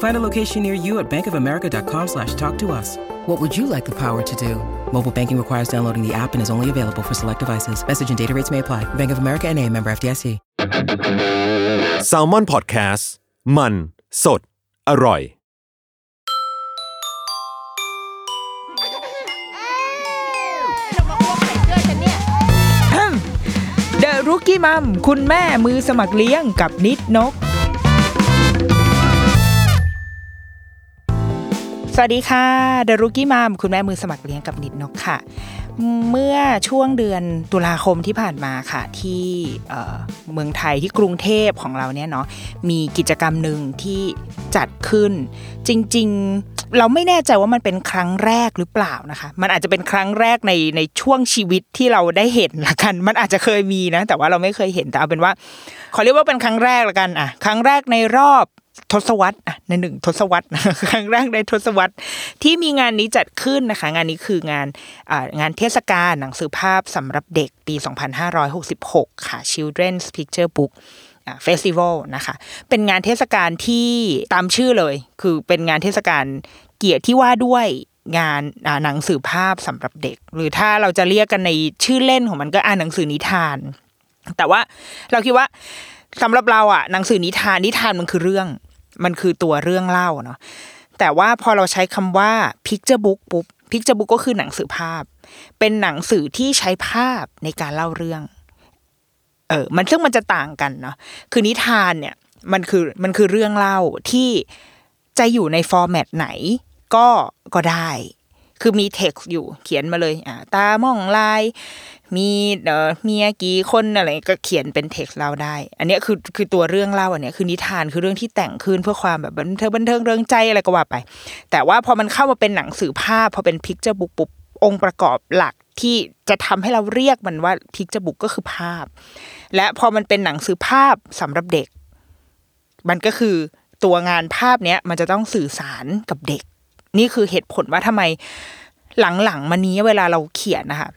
Find a location near you at bankofamerica.com slash talk to us. What would you like the power to do? Mobile banking requires downloading the app and is only available for select devices. Message and data rates may apply. Bank of America and a member FDIC. s a l ม o n PODCAST มัน สด อร่อย เดอะรุกี้มัมคุณแม่มือสมัครเลี้ยงกับนิดนก วัสดีค่ะเดอะรุกี้มัมคุณแม่มือสมัครเลี้ยงกับนิดนกค่ะ เมื่อช่วงเดือนตุลาคมที่ผ่านมาค่ะ ที่เอ่อเมืองไทยที่กรุงเทพของเราเนี่ยเนาะมีกิจกรรมหนึ่งที่จัดขึ้น จริงๆเราไม่แน่ใจว่ามันเป็นครั้งแรกหรือเปล่านะคะ มันอาจจะเป็นครั้งแรกในในช่วงชีวิตที่เราได้เห็นละกัน มันอาจจะเคยมีนะ แต่ว่าเราไม่เคยเห็นแต่เอาเป็นว่าขอเรียกว่าเป็นครั้งแรกละกันอะ ครั้งแรกในรอบ ทศวรรษอะในหนึ่งทศวรรษครั้งแรกในทศวรรษที่มีงานนี้จัดขึ้นนะคะ งานนี้คืองานงานเทศกาลหนังสือภาพสำหรับเด็กปี 2566 ค่ะ Children's Picture Book เฟสติวัลนะคะ เป็นงานเทศกาลที่ตามชื่อเลย คือเป็นงานเทศกาลเกียรติที่ว่าด้วยงานหนังสือภาพสำหรับเด็ก หรือถ้าเราจะเรียกกันในชื่อเล่นของมันก็อ่านหนังสือนิทาน แต่ว่าเราคิดว่าสำหรับเราอะหนังสือนิทานนิทานมันคือเรื่อง มันคือตัวเรื่องเล่าเนาะแต่ว่าพอเราใช้คำว่า picture book ปุ๊บ picture book ก็คือหนังสือภาพ เป็นหนังสือที่ใช้ภาพในการเล่าเรื่องเออมันซึ่งมันจะต่างกันเนาะคือนิทานเนี่ยมันคือมันคือเรื่องเล่าที่จะอยู่ในฟอร์แมตไหน ก็ก็ได้ คือมีเท็กซ์อยู่เขียนมาเลยอ่าตามองลาย มีเอ่อเมียกี่คนอะไรก็เขียนเป็นเท็กซ์เล่าได้ อันนี้คือคือตัวเรื่องเล่าอันเนี้ยคือนิทานคือเรื่องที่แต่งขึ้นเพื่อความแบบบันเทิงบันเทิงเริงใจอะไรก็ว่าไป แต่ว่าพอมันเข้ามาเป็นหนังสือภาพพอเป็น picture book ปุ๊บองค์ประกอบหลักที่จะทำให้เราเรียกมันว่า picture book ก็คือภาพ และพอมันเป็นหนังสือภาพสำหรับเด็ก มันก็คือตัวงานภาพเนี้ยมันจะต้องสื่อสารกับเด็ก นี่คือเหตุผลว่าทำไมหลังๆมานี้เวลาเราเขียนนะคะ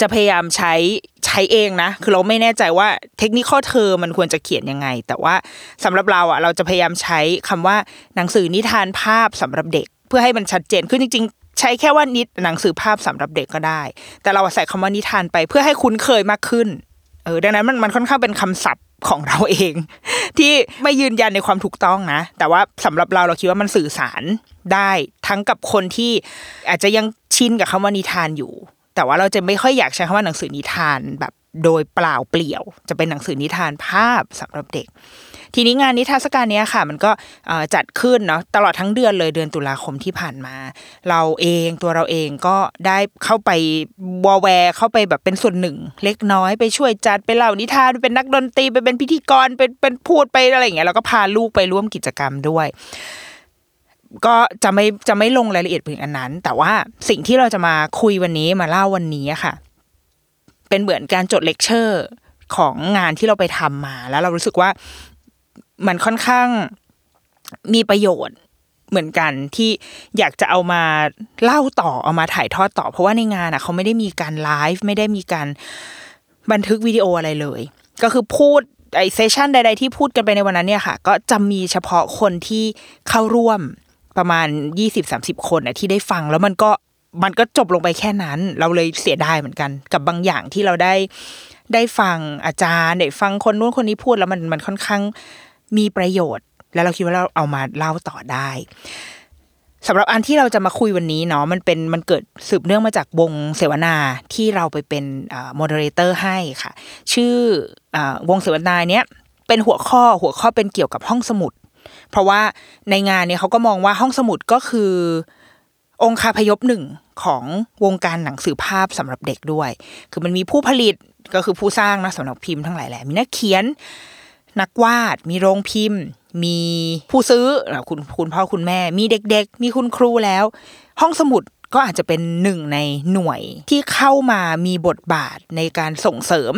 จะพยายามใช้ใช้เองนะ คือเราไม่แน่ใจว่าเทคนิคข้อเธอมันควรจะเขียนยังไง แต่ว่าสำหรับเราอะเราจะพยายามใช้คำว่าหนังสือนิทานภาพสำหรับเด็ก เพื่อให้มันชัดเจนคือจริง ๆ ใช้แค่ว่านิดหนังสือภาพสำหรับเด็กก็ได้ แต่เราใส่คำว่านิทานไปเพื่อให้คุ้นเคยมากขึ้นเออดังนั้นมันมันค่อนข้างเป็นคำศัพท์ของเราเอง ที่ไม่ยืนยันในความถูกต้องนะ แต่ว่าสำหรับเราเราคิดว่ามันสื่อสารได้ทั้งกับคนที่อาจจะยังชินกับคำว่านิทานอยู่ แต่ว่าเราจะไม่ค่อยอยากใช้คำว่าหนังสือนิทานแบบโดยเปล่าเปลี่ยว จะเป็นหนังสือนิทานภาพสำหรับเด็ก ทีนี้งานนิทรรศการนี้ค่ะ มันก็จัดขึ้นเนาะตลอดทั้งเดือนเลยเดือนตุลาคมที่ผ่านมา เราเองตัวเราเองก็ได้เข้าไปวอแวร์เข้าไปแบบเป็นส่วนหนึ่ง เล็กน้อยไปช่วยจัดไปเล่านิทานเป็นนักดนตรีไปเป็นพิธีกรเป็นเป็นพูดไปอะไรอย่างเงี้ยแล้วก็พาลูกไปร่วมกิจกรรมด้วย ก็จะไม่จะไม่ลงรายละเอียดเพียงอันนั้น แต่ว่าสิ่งที่เราจะมาคุยวันนี้มาเล่าวันนี้ค่ะ เป็นเหมือนการจดเลคเชอร์ของงานที่เราไปทำมา แล้วเรารู้สึกว่ามันค่อนข้างมีประโยชน์เหมือนกันที่อยากจะเอามาเล่าต่อเอามาถ่ายทอดต่อ เพราะว่าในงานอะเขาไม่ได้มีการไลฟ์ไม่ได้มีการบันทึกวิดีโออะไรเลย ก็คือพูดไอ้ session ใด ๆ ที่พูดกันไปในวันนั้นเนี่ยค่ะ ก็จะมีเฉพาะคนที่เข้าร่วม ประมาณยี่สิบสามสิบคนนะที่ได้ฟังแล้วมันก็มันก็จบลงไปแค่นั้น เราเลยเสียดายเหมือนกัน กับบางอย่างที่เราได้ได้ฟังอาจารย์ได้ฟังคนนู้นคนนี้พูดแล้วมันมันค่อนข้างมีประโยชน์ แล้วเราคิดว่าเราเอามาเล่าต่อได้สำหรับอันที่เราจะมาคุยวันนี้เนาะมันเป็นมันเกิดสืบเนื่องมาจากวงเสวนาที่เราไปเป็น moderator ให้ค่ะ ชื่ออ่าวงเสวนาเนี้ยเป็นหัวข้อหัวข้อเป็นเกี่ยวกับห้องสมุด เพราะว่าในงานเนี่ยเขาก็มองว่าห้องสมุดก็คือ องค์คาพยพหนึ่งของวงการหนังสือภาพสำหรับเด็กด้วย คือมันมีผู้ผลิตก็คือผู้สร้างนะสำหรับพิมพ์ทั้งหลายแหละมีนักเขียน นักวาด มีโรงพิมพ์ มีผู้ซื้อคุณคุณพ่อคุณแม่ มีเด็ก ๆ มีคุณครูแล้ว ห้องสมุดก็อาจจะเป็นหนึ่งในหน่วยที่เข้ามามีบทบาทในการส่งเสริม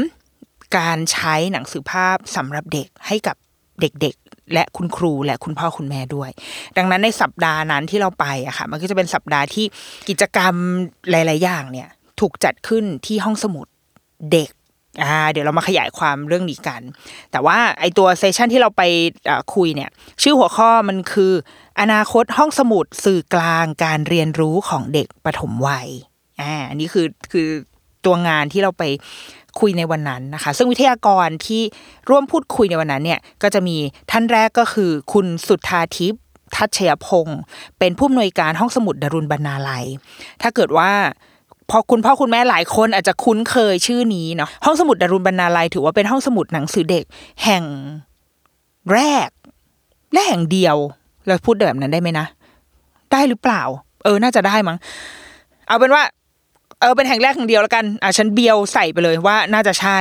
การใช้หนังสือภาพสำหรับเด็กให้กับเด็กๆ และคุณครูและคุณพ่อคุณแม่ด้วย ดังนั้นในสัปดาห์นั้นที่เราไปอะค่ะ มันก็จะเป็นสัปดาห์ที่กิจกรรมหลาย ๆ อย่างเนี่ย ถูกจัดขึ้นที่ห้องสมุดเด็กอ่าเดี๋ยวเรามาขยายความเรื่องนี้กัน แต่ว่าไอตัวเซสชันที่เราไปคุยเนี่ย ชื่อหัวข้อมันคือ อนาคตห้องสมุดสื่อกลางการเรียนรู้ของเด็กปฐมวัยอ่าอันนี้คือคือตัวงานที่เราไป คุยในวันนั้นนะคะ ซึ่งวิทยากรที่ร่วมพูดคุยในวันนั้นเนี่ยก็จะมีท่านแรกก็คือคุณสุทธาทิพย์ทัชยพงศ์เป็นผู้อำนวยการห้องสมุดดารุณบรรณาลัย ถ้าเกิดว่าพอคุณพ่อคุณแม่หลายคนอาจจะคุ้นเคยชื่อนี้เนาะห้องสมุดดารุณบรรณาลัย ถือว่าเป็นห้องสมุดหนังสือเด็ก แห่งแรก และแห่งเดียว เราพูดแบบนั้นได้ไหมนะ ได้หรือเปล่า เออ น่าจะได้มั้ง เอาเป็นว่า เออเป็นแห่งแรกแห่งเดียวแล้วกันอะฉันเบียวใส่ไปเลยว่าน่าจะใช่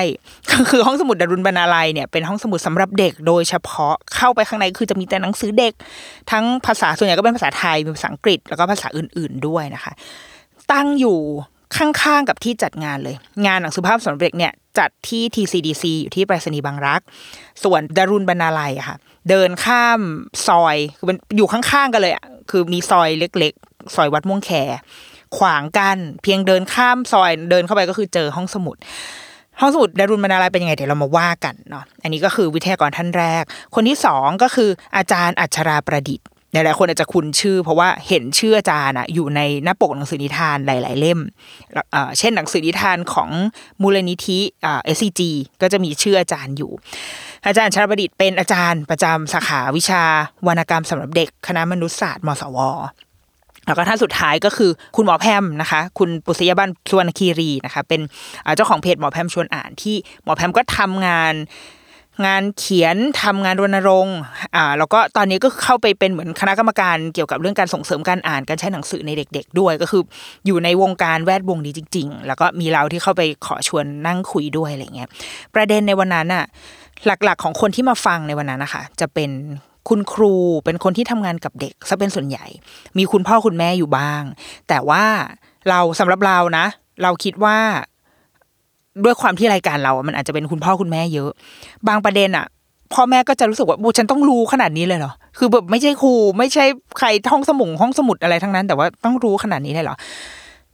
ก็คือห้องสมุดดารุณบรรณาลัยเนี่ยเป็นห้องสมุดสำหรับเด็กโดยเฉพาะเข้าไปข้างในคือจะมีแต่หนังสือเด็ก ทั้งภาษาส่วนใหญ่ก็เป็นภาษาไทยมีภาษาอังกฤษแล้วก็ภาษาอื่น ๆด้วยนะคะ ตั้งอยู่ข้างๆกับที่จัดงานเลย งานหนังสือภาพสำหรับเด็กเนี่ยจัดที่ TCDC อยู่ที่ไปรษณีย์บางรัก ส่วนดารุณบรรณาลัยค่ะ เดินข้ามซอยคือมันอยู่ข้างๆกันเลยอะคือมีซอยเล็ก ๆ ซอยวัดม่วงแค ขวางกันเพียงเดินข้ามซอยเดินเข้าไปก็คือเจอห้องสมุด ห้องสมุดดารุณบรรณาลัยเป็นยังไงเดี๋ยวเรามาว่ากันเนาะอันนี้ก็คือวิทยากรท่านแรก คนที่สองก็คืออาจารย์อัชราประดิษฐ์หลายๆคนอาจจะคุ้นชื่อ เพราะว่าเห็นชื่ออาจารย์อะอยู่ในหน้าปกหนังสือนิทานหลาย ๆ เล่ม เช่นหนังสือนิทานของมูลนิธิเอ่า SCG ก็จะมีชื่ออาจารย์อยู่ อาจารย์ชราประดิษฐ์เป็นอาจารย์ประจำสาขาวิชาวรรณกรรมสำหรับเด็กคณะมนุษยศาสตร์มศว แล้วก็ท่านสุดท้ายก็คือคุณหมอแพมนะคะ คุณปุษยบันสวนคีรีนะคะ เป็นเจ้าของเพจหมอแพมชวนอ่านที่หมอแพมก็ทำงานงานเขียนทำงานรณรงค์อ่าแล้วก็ตอนนี้ก็เข้าไปเป็นเหมือนคณะกรรมการเกี่ยวกับเรื่องการส่งเสริมการอ่านการใช้หนังสือในเด็ก ๆ ด้วย ก็คืออยู่ในวงการแวดวงนี้จริง ๆ แล้วก็มีเราที่เข้าไปขอชวนนั่งคุยด้วยอะไรเงี้ยประเด็นในวันนั้นอะหลักๆ ของคนที่มาฟังในวันนั้นนะคะจะเป็น คุณครูเป็นคนที่ทำงานกับเด็กซะเป็นส่วนใหญ่ มีคุณพ่อคุณแม่อยู่บ้าง แต่ว่าเราสำหรับเรานะ เราคิดว่าด้วยความที่รายการเราอะมันอาจจะเป็นคุณพ่อคุณแม่เยอะ บางประเด็นอะพ่อแม่ก็จะรู้สึกว่าบูฉันต้องรู้ขนาดนี้เลยเหรอ คือแบบไม่ใช่ครูไม่ใช่ใครห้องสมุงห้องสมุดอะไรทั้งนั้น แต่ว่าต้องรู้ขนาดนี้เลยเหรอ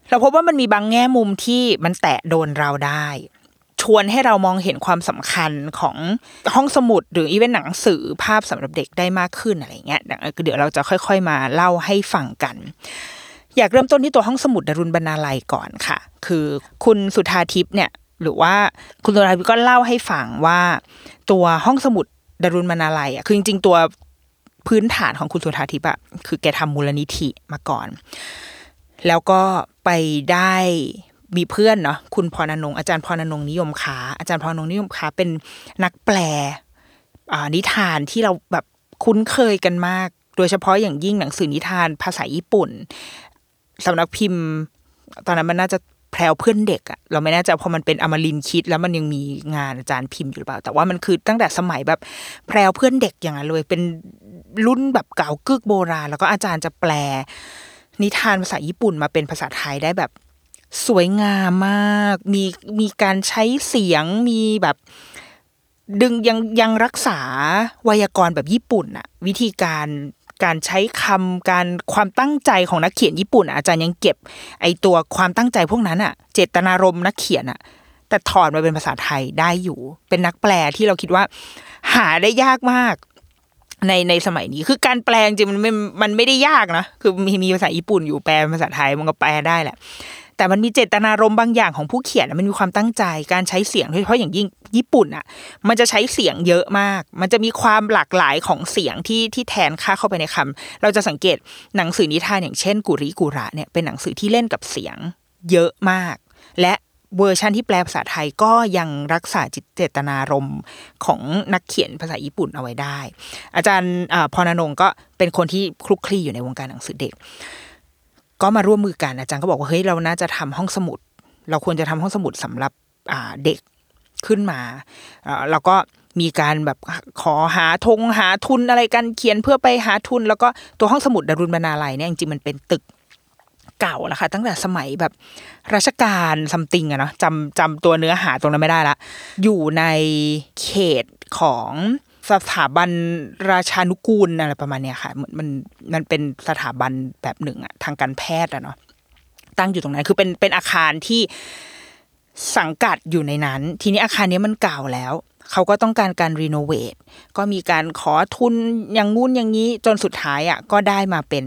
เราพบว่ามันมีบางแง่มุมที่มันแตะโดนเราได้ ชวนให้เรามองเห็นความสำคัญของห้องสมุดหรืออีเวนต์หนังสือภาพสำหรับเด็กได้มากขึ้นอะไรเงี้ยเดี๋ยวเราจะค่อย ๆมาเล่าให้ฟังกัน อยากเริ่มต้นที่ตัวห้องสมุดดารุณบรรณาลัยก่อนค่ะ คือคุณสุธาทิพย์เนี่ยหรือว่าคุณสุธาทิพย์ก็เล่าให้ฟังว่า ตัวห้องสมุดดารุณบรรณาลัยอะคือจริงๆตัวพื้นฐานของคุณสุธาทิพย์อะคือแกทำมูลนิธิมาก่อน แล้วก็ไปได้ มีเพื่อนเนาะคุณพรณนงค์อาจารย์พรณนงนิยมค้าอาจารย์พรณนงนิยมค้าเป็นนักแปลอ่านิทานที่เราแบบคุ้นเคยกันมาก โดยเฉพาะอย่างยิ่งหนังสือนิทานภาษาญี่ปุ่นสำนักพิมพ์ ตอนนั้นมันน่าจะแพรวเพื่อนเด็กอะเราไม่แน่ใจพอมันเป็นอมรินคิด แล้วมันยังมีงานอาจารย์พิมพ์อยู่หรือเปล่า แต่ว่ามันคือตั้งแต่สมัยแบบแพรวเพื่อนเด็กอย่างนั้นเลย เป็นรุ่นแบบเก่ากึกโบราณ แล้วก็อาจารย์จะแปลนิทานภาษาญี่ปุ่นมาเป็นภาษาไทยได้แบบ สวยงามมาก มีมีการใช้เสียงมีแบบ ดึงยังยังรักษาไวยากรณ์แบบญี่ปุ่นอะวิธีการการใช้คำการความตั้งใจของนักเขียนญี่ปุ่น อาจารย์ยังเก็บ ไอตัวความตั้งใจพวกนั้นอะเจตนารมณ์นักเขียนอะแต่ถอดมาเป็นภาษาไทยได้อยู่ เป็นนักแปลที่เราคิดว่า หาได้ยากมาก ในในสมัยนี้คือการแปลจริงมันม่มันไม่ได้ยากนะคือมีมีภาษาญี่ปุ่นอยู่แปลภาษาไทยมันก็แปลได้แหละ แต่มันมีเจตนารมณ์บางอย่างของผู้เขียนอะมันมีความตั้งใจการใช้เสียงโดยเฉพาะอย่างยิ่งญี่ปุ่นอะ มันจะใช้เสียงเยอะมาก มันจะมีความหลากหลายของเสียงที่ที่แทนค่าเข้าไปในคำเราจะสังเกตหนังสือนิทานอย่างเช่น กุริกุระเนี่ยเป็นหนังสือที่เล่นกับเสียงเยอะมาก และเวอร์ชันที่แปลภาษาไทยก็ยังรักษาจิตเจตนารมณ์ของนักเขียนภาษาญี่ปุ่นเอาไว้ได้ อาจารย์พรณนงค์ก็เป็นคนที่คลุกคลีอยู่ในวงการหนังสือเด็ก ก็มาร่วมมือกันอาจารย์ก็บอกว่าเฮ้ยเราน่าจะทำห้องสมุด เราควรจะทำห้องสมุดสำหรับอ่าเด็กขึ้นมาอ่าแล้วก็มีการแบบขอหาทงหาทุนอะไรกันเขียนเพื่อไปหาทุน แล้วก็ตัวห้องสมุดดารุณบรรณาลัยเนี่ยจริงๆมันเป็นตึกเก่าแล้วค่ะตั้งแต่สมัยแบบรัชกาลซัมติงอะเนาะจำจำตัวเนื้อหาตรงนั้นไม่ได้ละ อยู่ในเขตของ สถาบันราชานุกูลอะไรประมาณเนี้ยค่ะมันมันมันเป็นสถาบันแบบหนึ่งอะทางการแพทย์อะเนาะตั้งอยู่ตรงนั้น คือเป็นเป็นอาคารที่สังกัดอยู่ในนั้น ทีนี้อาคารนี้มันเก่าแล้ว เขาก็ต้องการการรีโนเวทก็มีการขอทุนอย่างงู้นอย่างนี้จนสุดท้ายอะก็ได้มาเป็น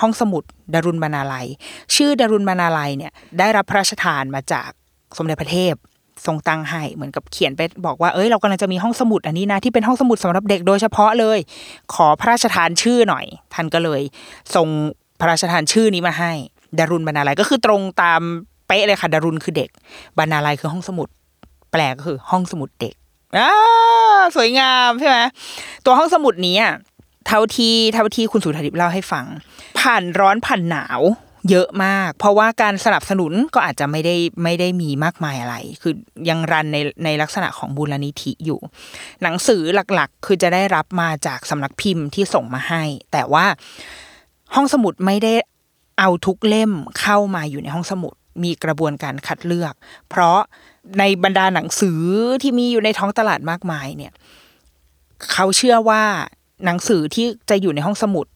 ห้องสมุดดารุณบรรณาลัย ชื่อดารุณบรรณาลัยเนี่ยได้รับพระราชทานมาจากสมเด็จพระเทพ ทรงตังให้เหมือนกับเขียนไปบอกว่าเอ้ยเรากำลังจะมีห้องสมุดอันนี้นะที่เป็นห้องสมุดสำหรับเด็กโดยเฉพาะเลย ขอพระราชทานชื่อหน่อย ท่านก็เลยทรงพระราชทานชื่อนี้มาให้ดารุณบรรณาลัยก็คือตรงตามเป๊ะเลยค่ะดารุณคือเด็กบรรณาลัยคือห้องสมุด แปลก็คือห้องสมุดเด็กอ่าสวยงามใช่ไหมตัวห้องสมุดนี้เท่าที่เท่าที่คุณสุธาทิพเล่าให้ฟัง ผ่านร้อนผ่านหนาว เยอะมาก เพราะว่าการสนับสนุนก็อาจจะไม่ได้ไม่ได้มีมากมายอะไร คือยังรันในในลักษณะของบูรณิธิอยู่ หนังสือหลักๆ คือจะได้รับมาจากสำนักพิมพ์ที่ส่งมาให้ แต่ว่าห้องสมุดไม่ได้เอาทุกเล่มเข้ามาอยู่ในห้องสมุด มีกระบวนการคัดเลือก เพราะในบรรดาหนังสือที่มีอยู่ในท้องตลาดมากมายเนี่ย เขาเชื่อว่าหนังสือที่จะอยู่ในห้องสมุด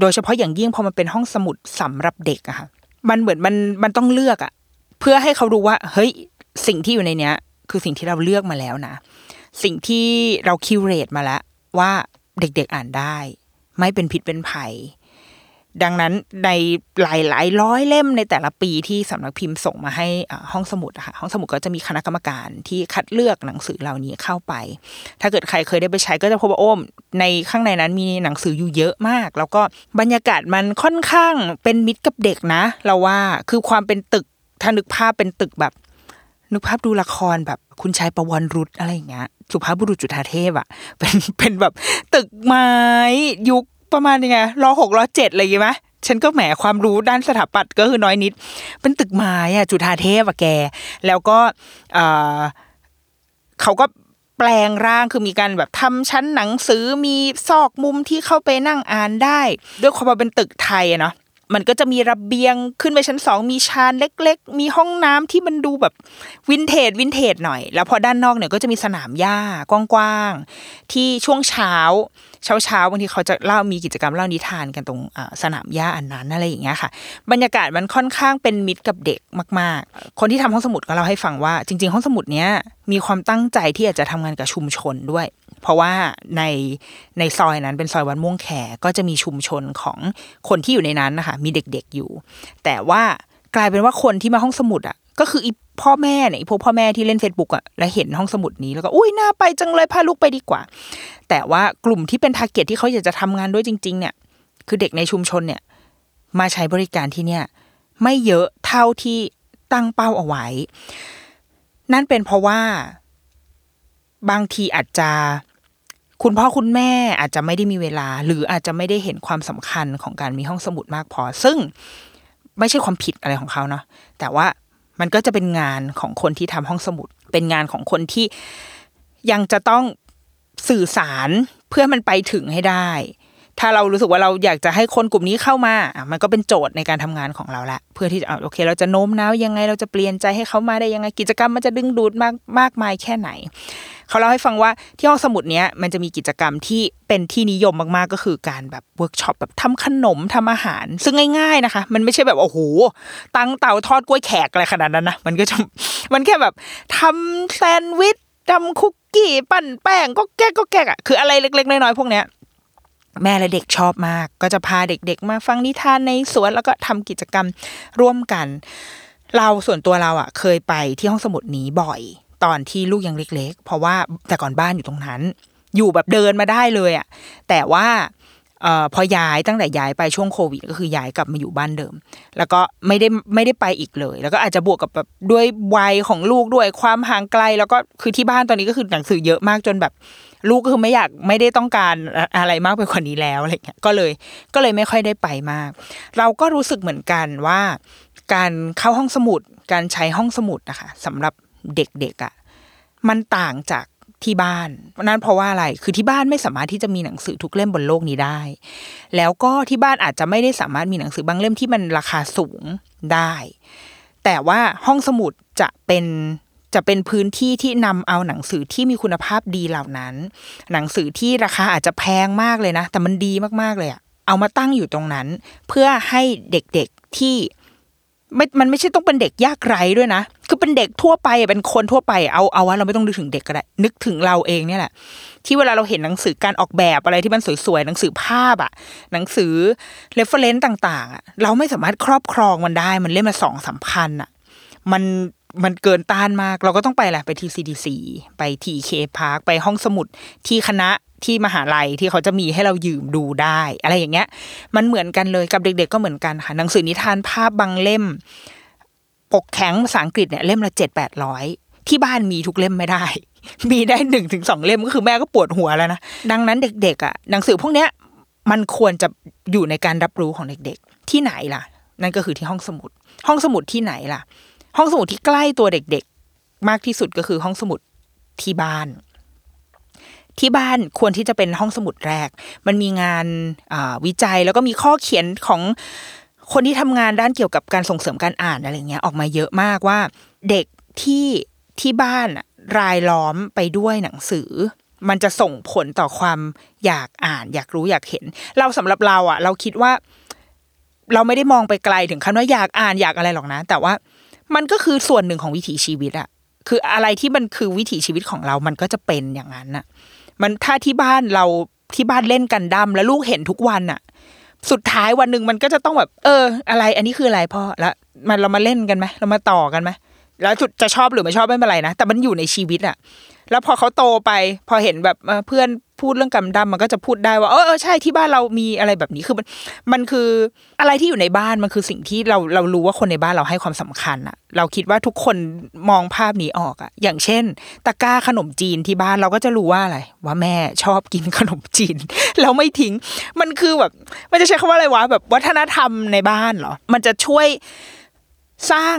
โดยเฉพาะอย่างยิ่งพอมันเป็นห้องสมุดสำหรับเด็กอะค่ะมันเหมือนมันมันต้องเลือกอะเพื่อให้เขารู้ว่า เฮ้ยสิ่งที่อยู่ในเนี้ย คือสิ่งที่เราเลือกมาแล้วนะ สิ่งที่เราคิวเรตมาแล้วว่าเด็กๆอ่านได้ ไม่เป็นพิษเป็นภัย ดังนั้นในหลายหลายร้อยเล่มในแต่ละปีที่สำนักพิมพ์ส่งมาให้อ่าห้องสมุดค่ะห้องสมุดก็จะมีคณะกรรมการที่คัดเลือกหนังสือเหล่านี้เข้าไป ถ้าเกิดใครเคยได้ไปใช้ก็จะพบว่าโอ้มในข้างในนั้นมีหนังสืออยู่เยอะมาก แล้วก็บรรยากาศมันค่อนข้างเป็นมิตรกับเด็กนะ เราว่าคือความเป็นตึกถ้านึกภาพเป็นตึกแบบ นึกภาพดูละครแบบคุณชายประวันรุษอะไรอย่างเงี้ยสุภาพบุรุษจุฑาเทพอะเป็นเป็นแบบตึกไม้ยุค ประมาณยังไงรอหกรอเจ็ดอะไรอย่างงี้ไหมฉันก็แหมความรู้ด้านสถาปัตย์ก็คือน้อยนิด เป็นตึกไม้อะจุฑาเทพอะแก แล้วก็เเขาก็แปลงร่างคือมีการแบบทำชั้นหนังสือมีซอกมุมที่เข้าไปนั่งอ่านได้ ด้วยความเป็นตึกไทยอะเนาะ มันก็จะมีระเบียงขึ้นไปชั้นสองมีชานเล็ก ๆ มีห้องน้ำที่มันดูแบบวินเทจวินเทจหน่อย แล้วพอด้านนอกเนี่ยก็จะมีสนามหญ้ากว้างๆที่ช่วงเช้าเช้า เช้าๆบางทีเขาจะเล่ามีกิจกรรมเล่านิทานกันตรงสนามหญ้าอันนั้นอะไรอย่างเงี้ยค่ะ บรรยากาศมันค่อนข้างเป็นมิตรกับเด็กมาก ๆ คนที่ทำห้องสมุดก็เล่าให้ฟังว่า จริง ๆ ห้องสมุดเนี้ยมีความตั้งใจที่อยากจะทำงานกับชุมชนด้วย เพราะว่าในในซอยนั้นเป็นซอยวัดม่วงแขก็จะมีชุมชนของคนที่อยู่ในนั้นนะคะมีเด็กๆอยู่ แต่ว่ากลายเป็นว่าคนที่มาห้องสมุดอะก็คืออีพ่อแม่เนี่ยอีพวกพ่อแม่ที่เล่น Facebook อะแล้วเห็นห้องสมุดนี้แล้วก็อุ้ยน่าไปจังเลยพาลูกไปดีกว่า แต่ว่ากลุ่มที่เป็นทาร์เก็ตที่เขาอยากจะทำงานด้วยจริง ๆ เนี่ย คือเด็กในชุมชนเนี่ย มาใช้บริการที่เนี่ย ไม่เยอะเท่าที่ตั้งเป้าเอาไว้ นั่นเป็นเพราะว่า บางทีอาจจะ คุณพ่อคุณแม่อาจจะไม่ได้มีเวลา หรืออาจจะไม่ได้เห็นความสำคัญของการมีห้องสมุดมากพอ ซึ่งไม่ใช่ความผิดอะไรของเขาเนาะแต่ว่ามันก็จะเป็นงานของคนที่ทำห้องสมุด เป็นงานของคนที่ยังจะต้องสื่อสารเพื่อมันไปถึงให้ได้ ถ้าเรารู้สึกว่าเราอยากจะให้คนกลุ่มนี้เข้ามาอะมันก็เป็นโจทย์ในการทำงานของเราละเพื่อที่จะเอาโอเค เราจะโน้มน้าวยังไงเราจะเปลี่ยนใจให้เขามาได้ยังไงกิจกรรมมันจะดึงดูดมากมากมายแค่ไหน เขาเล่าให้ฟังว่าที่ห้องสมุดเนี้ยมันจะมีกิจกรรมที่เป็นที่นิยมมากๆก็คือการแบบเวิร์กช็อปแบบทำขนมทำอาหาร ซึ่งง่าย ๆนะคะ มันไม่ใช่แบบโอ้โหตั้งเตาทอดกล้วยแขกอะไรขนาดนั้นนะมันก็จะมันแค่แบบทำแซนด์วิชทำคุกกี้ปั้นแป้งก็แก๊กก็แก๊กอะคืออะไรเล็กๆน้อยๆพวกเนี้ยแม่และเด็กชอบมาก ก็จะพาเด็กๆ มาฟังนิทานในสวนแล้วก็ทำกิจกรรมร่วมกัน เราส่วนตัวเราอะ เคยไปที่ห้องสมุดนี้บ่อย ตอนที่ลูกยังเล็ก ๆ เพราะว่าแต่ก่อนบ้านอยู่ตรงนั้น อยู่แบบเดินมาได้เลยอะแต่ว่าออพอย้ายตั้งแต่ย้ายไปช่วงโควิดก็คือย้ายกลับมาอยู่บ้านเดิม แล้วก็ไม่ได้ไม่ได้ไปอีกเลย แล้วก็อาจจะบวกกับแบบด้วยวัยของลูกด้วยความห่างไกล แล้วก็คือที่บ้านตอนนี้ก็คือหนังสือเยอะมากจนแบบ ลูกก็คือไม่อยากไม่ได้ต้องการอะไรมากไปกว่านี้แล้วอะไรเงี้ยก็เลยก็เลยไม่ค่อยได้ไปมาก เราก็รู้สึกเหมือนกันว่า การเข้าห้องสมุด การใช้ห้องสมุดนะคะสำหรับ เด็กๆอะ่ะมันต่างจากที่บ้านนั่นเพราะว่าอะไรคือที่บ้านไม่สามารถที่จะมีหนังสือทุกเล่มบนโลกนี้ได้ แล้วก็ที่บ้านอาจจะไม่ได้สามารถมีหนังสือบางเล่มที่มันราคาสูงได้ แต่ว่าห้องสมุดจะเป็นจะเป็นพื้นที่ที่นำเอาหนังสือที่มีคุณภาพดีเหล่านั้น หนังสือที่ราคาอาจจะแพงมากเลยนะ แต่มันดีมากๆเลยอะเอามาตั้งอยู่ตรงนั้น เพื่อให้เด็กๆที่ ไม่มันไม่ใช่ต้องเป็นเด็กยากไร้ด้วยนะ คือเป็นเด็กทั่วไปเป็นคนทั่วไปเอาเอาว่าเราไม่ต้องนึกถึงเด็กก็ได้ นึกถึงเราเองเนี่ยแหละ ที่เวลาเราเห็นหนังสือการออกแบบอะไรที่มันสวยๆหนังสือภาพอะหนังสือ reference ต่างๆอะเราไม่สามารถครอบครองมันได้ มันเล่มละสองสามพันอะมันมันเกินต้านมาก เราก็ต้องไปแหละไปที่ CDC ไป TK Park ไปห้องสมุดที่คณะ ที่มหาลัยที่เขาจะมีให้เรายืมดูได้ อะไรอย่างเงี้ย มันเหมือนกันเลยกับเด็ก ๆ ก็เหมือนกันค่ะหนังสือนิทานภาพบางเล่ม ปกแข็งภาษาอังกฤษเนี่ยเล่มละเจ็ดแปดร้อยที่บ้านมีทุกเล่มไม่ได้ มีได้หนึ่งถึงสองเล่มก็คือแม่ก็ปวดหัวแล้วนะดังนั้นเด็ก ๆ อะ หนังสือพวกเนี้ยมันควรจะอยู่ในการรับรู้ของเด็ก ๆ ที่ไหนล่ะ นั่นก็คือที่ห้องสมุด ห้องสมุดที่ไหนล่ะ ห้องสมุดที่ใกล้ตัวเด็ก ๆ มากที่สุดก็คือห้องสมุดที่บ้าน ที่บ้านควรที่จะเป็นห้องสมุดแรก มันมีงานวิจัยแล้วก็มีข้อเขียนของคนที่ทำงานด้านเกี่ยวกับการส่งเสริมการอ่านอะไรเงี้ยออกมาเยอะมากว่า เด็กที่ที่บ้านรายล้อมไปด้วยหนังสือ มันจะส่งผลต่อความอยากอ่าน อยากรู้อยากเห็น เราสำหรับเราอะ เราคิดว่า เราไม่ได้มองไปไกลถึงขั้นว่าอยากอ่านอยากอะไรหรอกนะ แต่ว่ามันก็คือส่วนหนึ่งของวิถีชีวิตอะคืออะไรที่มันคือวิถีชีวิตของเรา มันก็จะเป็นอย่างนั้นอะ มันถ้าที่บ้านเราที่บ้านเล่นกันดั้มแล้วลูกเห็นทุกวันอะสุดท้ายวันหนึ่งมันก็จะต้องแบบ เออ อะไร อันนี้คืออะไรพ่อแล้วมันเรามาเล่นกันไหมเรามาต่อกันไหม แล้วจุดจะชอบหรือไม่ชอบไม่เป็นไรนะ แต่มันอยู่ในชีวิตอะแล้วพอเขาโตไป พอเห็นแบบเพื่อนพูดเรื่องกำดำมันก็จะพูดได้ว่าเออใช่ที่บ้านเรามีอะไรแบบนี้คือมันมันคืออะไรที่อยู่ในบ้านมันคือสิ่งที่เราเรารู้ว่าคนในบ้านเราให้ความสำคัญอะเราคิดว่าทุกคนมองภาพนี้ออกอะอย่างเช่น ตะกร้าขนมจีนที่บ้านเราก็จะรู้ว่าอะไร ว่าแม่ชอบกินขนมจีนแล้วไม่ทิ้ง มันคือแบบมันจะใช้คำว่าอะไรวะแบบวัฒนธรรมในบ้านเหรอ มันจะช่วยสร้าง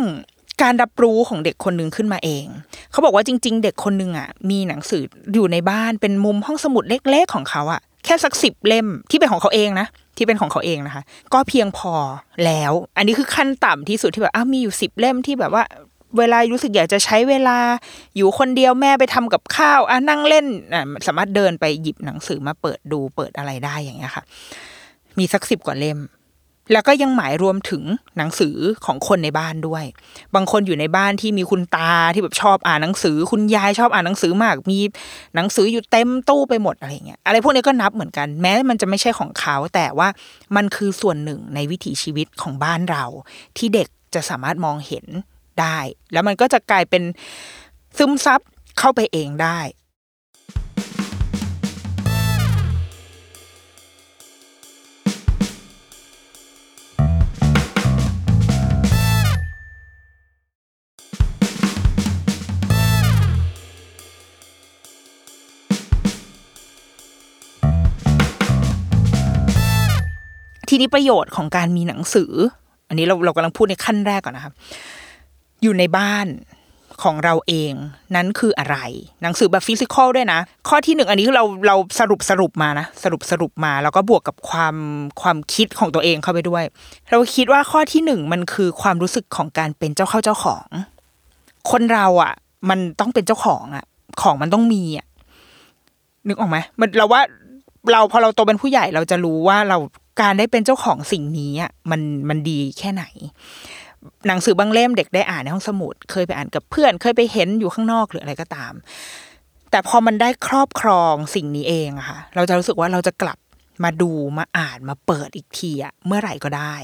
การรับรู้ของเด็กคนหนึ่งขึ้นมาเอง เขาบอกว่าจริง ๆ เด็กคนหนึ่งอะมีหนังสืออยู่ในบ้านเป็นมุมห้องสมุดเล็ก ๆ ของเขาอะแค่สักสิบเล่มที่เป็นของเขาเองนะที่เป็นของเขาเองนะคะ ก็เพียงพอแล้ว อันนี้คือขั้นต่ำที่สุดที่แบบอ้าวมีอยู่สิบเล่มที่แบบว่าเวลารู้สึกอยากจะใช้เวลาอยู่คนเดียวแม่ไปทำกับข้าวอะนั่งเล่นอะสามารถเดินไปหยิบหนังสือมาเปิดดูเปิดอะไรได้อย่างเงี้ยค่ะ มีสักสิบกว่าเล่ม แล้วก็ยังหมายรวมถึงหนังสือของคนในบ้านด้วย บางคนอยู่ในบ้านที่มีคุณตาที่แบบชอบอ่านหนังสือ คุณยายชอบอ่านหนังสือมาก มีหนังสืออยู่เต็มตู้ไปหมดอะไรเงี้ย อะไรพวกนี้ก็นับเหมือนกัน แม้มันจะไม่ใช่ของเขา แต่ว่ามันคือส่วนหนึ่งในวิถีชีวิตของบ้านเรา ที่เด็กจะสามารถมองเห็นได้ แล้วมันก็จะกลายเป็นซึมซับเข้าไปเองได้ ทีนี้ประโยชน์ของการมีหนังสือ อันนี้เราเรากำลังพูดในขั้นแรกก่อนนะครับ อยู่ในบ้านของเราเองนั้นคืออะไร หนังสือแบบฟิสิกอลด้วยนะ ข้อที่หนึ่งอันนี้คือเราเราสรุปสรุปมานะสรุปสรุปมา แล้วก็บวกกับความความคิดของตัวเองเข้าไปด้วย เราคิดว่าข้อที่หนึ่งมันคือความรู้สึกของการเป็นเจ้าเข้าเจ้าของ คนเราอะ มันต้องเป็นเจ้าของอะ ของมันต้องมีอะนึกออกไหมมันเราว่าเราพอเราโตเป็นผู้ใหญ่เราจะรู้ว่าเรา การได้เป็นเจ้าของสิ่งนี้อะมันมันดีแค่ไหน หนังสือบางเล่มเด็กได้อ่านในห้องสมุด เคยไปอ่านกับเพื่อน เคยไปเห็นอยู่ข้างนอกหรืออะไรก็ตาม แต่พอมันได้ครอบครองสิ่งนี้เองอะค่ะ เราจะรู้สึกว่าเราจะกลับมาดูมาอ่านมาเปิดอีกทีอะเมื่อไหร่ก็ได้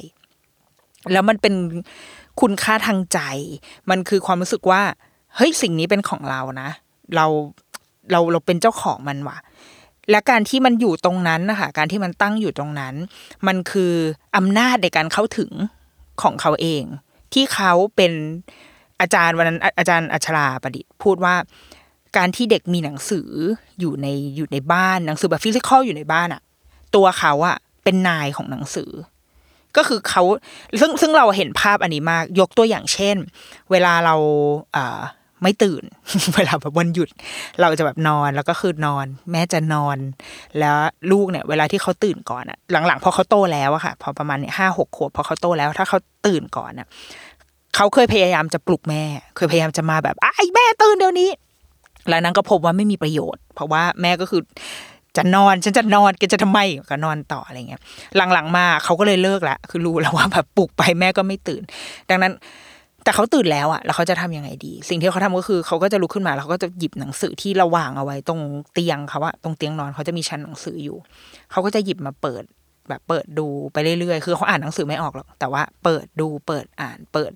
แล้วมันเป็นคุณค่าทางใจ มันคือความรู้สึกว่า เฮ้ยสิ่งนี้เป็นของเรานะ เราเราเราเป็นเจ้าของมันว่ะ และการที่มันอยู่ตรงนั้นนะคะการที่มันตั้งอยู่ตรงนั้น มันคืออำนาจในการเข้าถึงของเขาเอง ที่เขาเป็นอาจารย์วันนั้นอาจารย์อัชราประดิษฐ์พูดว่า การที่เด็กมีหนังสืออยู่ในอยู่ในบ้านหนังสือแบบฟิสิกอลอยู่ในบ้านอะตัวเขาอะเป็นนายของหนังสือ ก็คือเขาซึ่งซึ่งเราเห็นภาพอันนี้มาก ยกตัวอย่างเช่น เวลาเราอ่า ไม่ตื่น เวลาแบบวันหยุด เราจะแบบนอนแล้วก็คือนอน แม่จะนอน แล้วลูกเนี่ย เวลาที่เขาตื่นก่อนอะหลังๆพอเขาโตแล้วอะค่ะ พอประมาณเนี่ยห้าหกขวบพอเขาโตแล้ว ถ้าเขาตื่นก่อนอะเขาเคยพยายามจะปลุกแม่ เคยพยายามจะมาแบบไอ้แม่ตื่นเดี๋ยวนี้ แล้วนั้นก็พบว่าไม่มีประโยชน์ เพราะว่าแม่ก็คือจะนอนฉันจะนอนแกจะทำไมก็นอนต่ออะไรเงี้ย หลังๆมาเขาก็เลยเลิกละคือรู้แล้วว่าแบบปลุกไปแม่ก็ไม่ตื่น ดังนั้น แต่เขาตื่นแล้วอะแล้วเขาจะทำยังไงดี สิ่งที่เขาทำก็คือเขาก็จะลุกขึ้นมาแล้วเขาก็จะหยิบหนังสือที่เราวางเอาไว้ตรงเตียงเขาอะตรงเตียงนอนเขาจะมีชั้นหนังสืออยู่ เขาก็จะหยิบมาเปิดแบบเปิดดูไปเรื่อยๆ คือเขาอ่านหนังสือไม่ออกหรอก แต่ว่าเปิดดูเปิดอ่านเปิด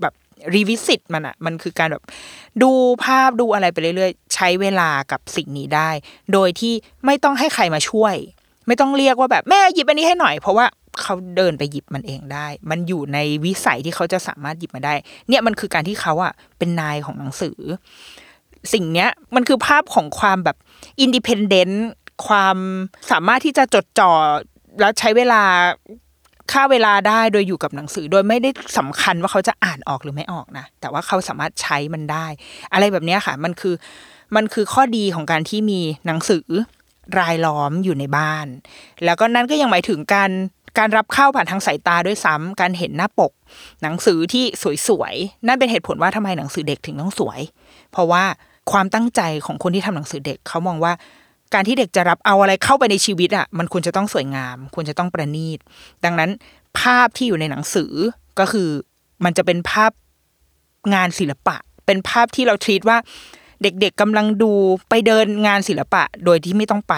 แบบรีวิสิตมันอะมันคือการแบบดูภาพดูอะไรไปเรื่อยๆ ใช้เวลากับสิ่งนี้ได้ โดยที่ไม่ต้องให้ใครมาช่วย ไม่ต้องเรียกว่าแบบแม่หยิบอันนี้ให้หน่อย เพราะว่า เขาเดินไปหยิบมันเองได้ มันอยู่ในวิสัยที่เขาจะสามารถหยิบมาได้ เนี่ยมันคือการที่เขาอะเป็นนายของหนังสือ สิ่งเนี้ยมันคือภาพของความแบบอินดิเพนเดนต์ความสามารถที่จะจดจ่อแล้วใช้เวลาค่าเวลาได้โดยอยู่กับหนังสือ โดยไม่ได้สำคัญว่าเขาจะอ่านออกหรือไม่ออกนะ แต่ว่าเขาสามารถใช้มันได้ อะไรแบบนี้ค่ะ มันคือมันคือข้อดีของการที่มีหนังสือรายล้อมอยู่ในบ้าน แล้วก็นั่นก็ยังหมายถึงการ การรับเข้าผ่านทางสายตาด้วยซ้ำการเห็นหน้าปก หนังสือที่สวยๆนั่นเป็นเหตุผลว่าทำไมหนังสือเด็กถึงต้องสวย เพราะว่าความตั้งใจของคนที่ทำหนังสือเด็กเขามองว่า การที่เด็กจะรับเอาอะไรเข้าไปในชีวิตอะมันควรจะต้องสวยงาม ควรจะต้องประณีต ดังนั้นภาพที่อยู่ในหนังสือก็คือมันจะเป็นภาพงานศิลปะ เป็นภาพที่เราทรีตว่าเด็กๆกำลังดูไปเดินงานศิลปะ โดยที่ไม่ต้องไป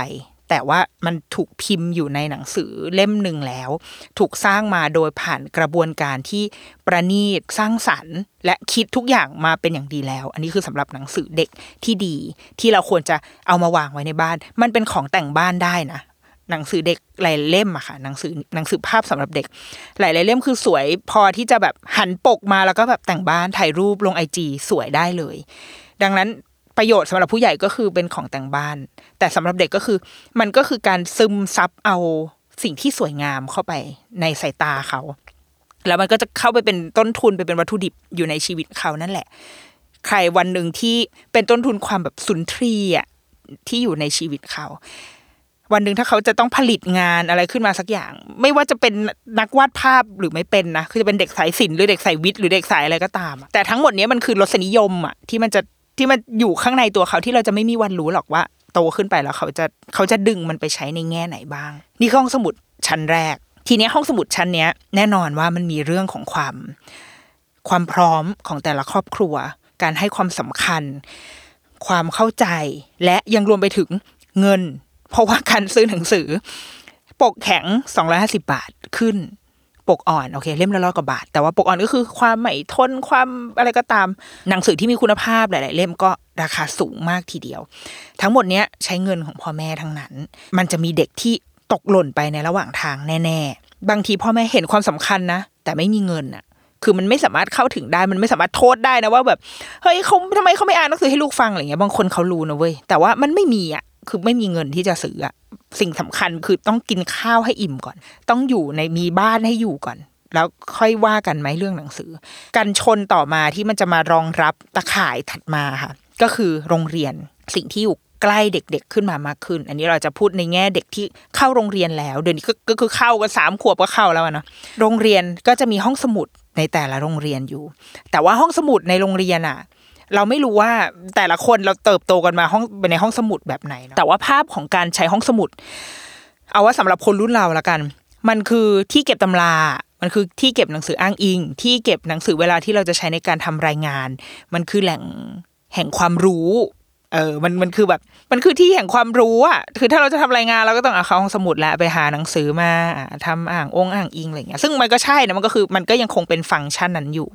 แต่ว่ามันถูกพิมพ์อยู่ในหนังสือเล่มหนึ่งแล้ว ถูกสร้างมาโดยผ่านกระบวนการที่ประณีตสร้างสรรค์ และคิดทุกอย่างมาเป็นอย่างดีแล้ว อันนี้คือสำหรับหนังสือเด็กที่ดี ที่เราควรจะเอามาวางไว้ในบ้าน มันเป็นของแต่งบ้านได้นะหนังสือเด็กหลายเล่มอะค่ะหนังสือหนังสือภาพสำหรับเด็ก หลายๆเล่มคือสวยพอที่จะแบบหันปกมาแล้วก็แบบแต่งบ้านถ่ายรูปลงไอจีสวยได้เลย ดังนั้น ประโยชน์สำหรับผู้ใหญ่ก็คือเป็นของแต่งบ้าน แต่สำหรับเด็กก็คือ มันก็คือการซึมซับเอาสิ่งที่สวยงามเข้าไปในสายตาเขา แล้วมันก็จะเข้าไปเป็นต้นทุนไปเป็นวัตถุดิบอยู่ในชีวิตเขานั่นแหละ ใครวันหนึ่งที่เป็นต้นทุนความแบบสุนทรีย์อะที่อยู่ในชีวิตเขา วันหนึ่งถ้าเขาจะต้องผลิตงานอะไรขึ้นมาสักอย่าง ไม่ว่าจะเป็นนักวาดภาพหรือไม่เป็นนะคือจะเป็นเด็กสายศิลป์หรือเด็กสายวิทย์หรือเด็กสายอะไรก็ตาม แต่ทั้งหมดนี้มันคือรสนิยมอะที่มันจะ ที่มันอยู่ข้างในตัวเขาที่เราจะไม่มีวันรู้หรอกว่า โตขึ้นไปแล้วเขาจะเขาจะดึงมันไปใช้ในแง่ไหนบ้าง นี่ห้องสมุดชั้นแรก ทีนี้ห้องสมุดชั้นเนี้ย แน่นอนว่ามันมีเรื่องของความ ความพร้อมของแต่ละครอบครัว การให้ความสำคัญ ความเข้าใจ และยังรวมไปถึงเงิน เพราะว่าการซื้อหนังสือ ปกแข็ง 250 บาทขึ้น ปกอ่อนโอเค เล่มละร้อยกว่าบาท แต่ว่าปกอ่อนก็คือความไม่ทนความอะไรก็ตาม หนังสือที่มีคุณภาพหลาย ๆ เล่มก็ราคาสูงมากทีเดียว ทั้งหมดเนี้ยใช้เงินของพ่อแม่ทั้งนั้น มันจะมีเด็กที่ตกหล่นไปในระหว่างทางแน่ ๆ บางทีพ่อแม่เห็นความสำคัญนะ แต่ไม่มีเงินอะคือมันไม่สามารถเข้าถึงได้มันไม่สามารถโทษได้นะว่าแบบเฮ้ยเขาทำไมเขาไม่อ่านหนังสือให้ลูกฟังอะไรเงี้ยบางคนเขารู้นะเว้ยแต่ว่ามันไม่มีอะ คือไม่มีเงินที่จะซื้ออะสิ่งสำคัญคือต้องกินข้าวให้อิ่มก่อน ต้องอยู่ในมีบ้านให้อยู่ก่อน แล้วค่อยว่ากันไหมเรื่องหนังสือการชนต่อมาที่มันจะมารองรับตะข่ายถัดมาค่ะ ก็คือโรงเรียนสิ่งที่อยู่ใกล้เด็กๆขึ้นมามากขึ้น อันนี้เราจะพูดในแง่เด็กที่เข้าโรงเรียนแล้ว เดี๋ยวนี้ก็คือเข้ากันสามขวบก็เข้าแล้วเนาะโรงเรียนก็จะมีห้องสมุดในแต่ละโรงเรียนอยู่ แต่ว่าห้องสมุดในโรงเรียนอะ เราไม่รู้ว่าแต่ละคนเราเติบโตกันมาห้องในห้องสมุดแบบไหนเนอะแต่ว่าภาพของการใช้ห้องสมุด เอาว่าสำหรับคนรุ่นเราละกัน มันคือที่เก็บตำรามันคือที่เก็บหนังสืออ้างอิง ที่เก็บหนังสือเวลาที่เราจะใช้ในการทำรายงาน มันคือแหล่งแห่งความรู้ เออ มันมันคือแบบ มันคือที่แห่งความรู้อะ คือถ้าเราจะทำรายงานเราก็ต้องเอาเข้าห้องสมุดแล้วไปหาหนังสือมาอะทำอ่างองอ่างอิงอะไรเงี้ย ซึ่งมันก็ใช่นะมันก็คือ มันก็ยังคงเป็นฟังก์ชันนั้นอยู่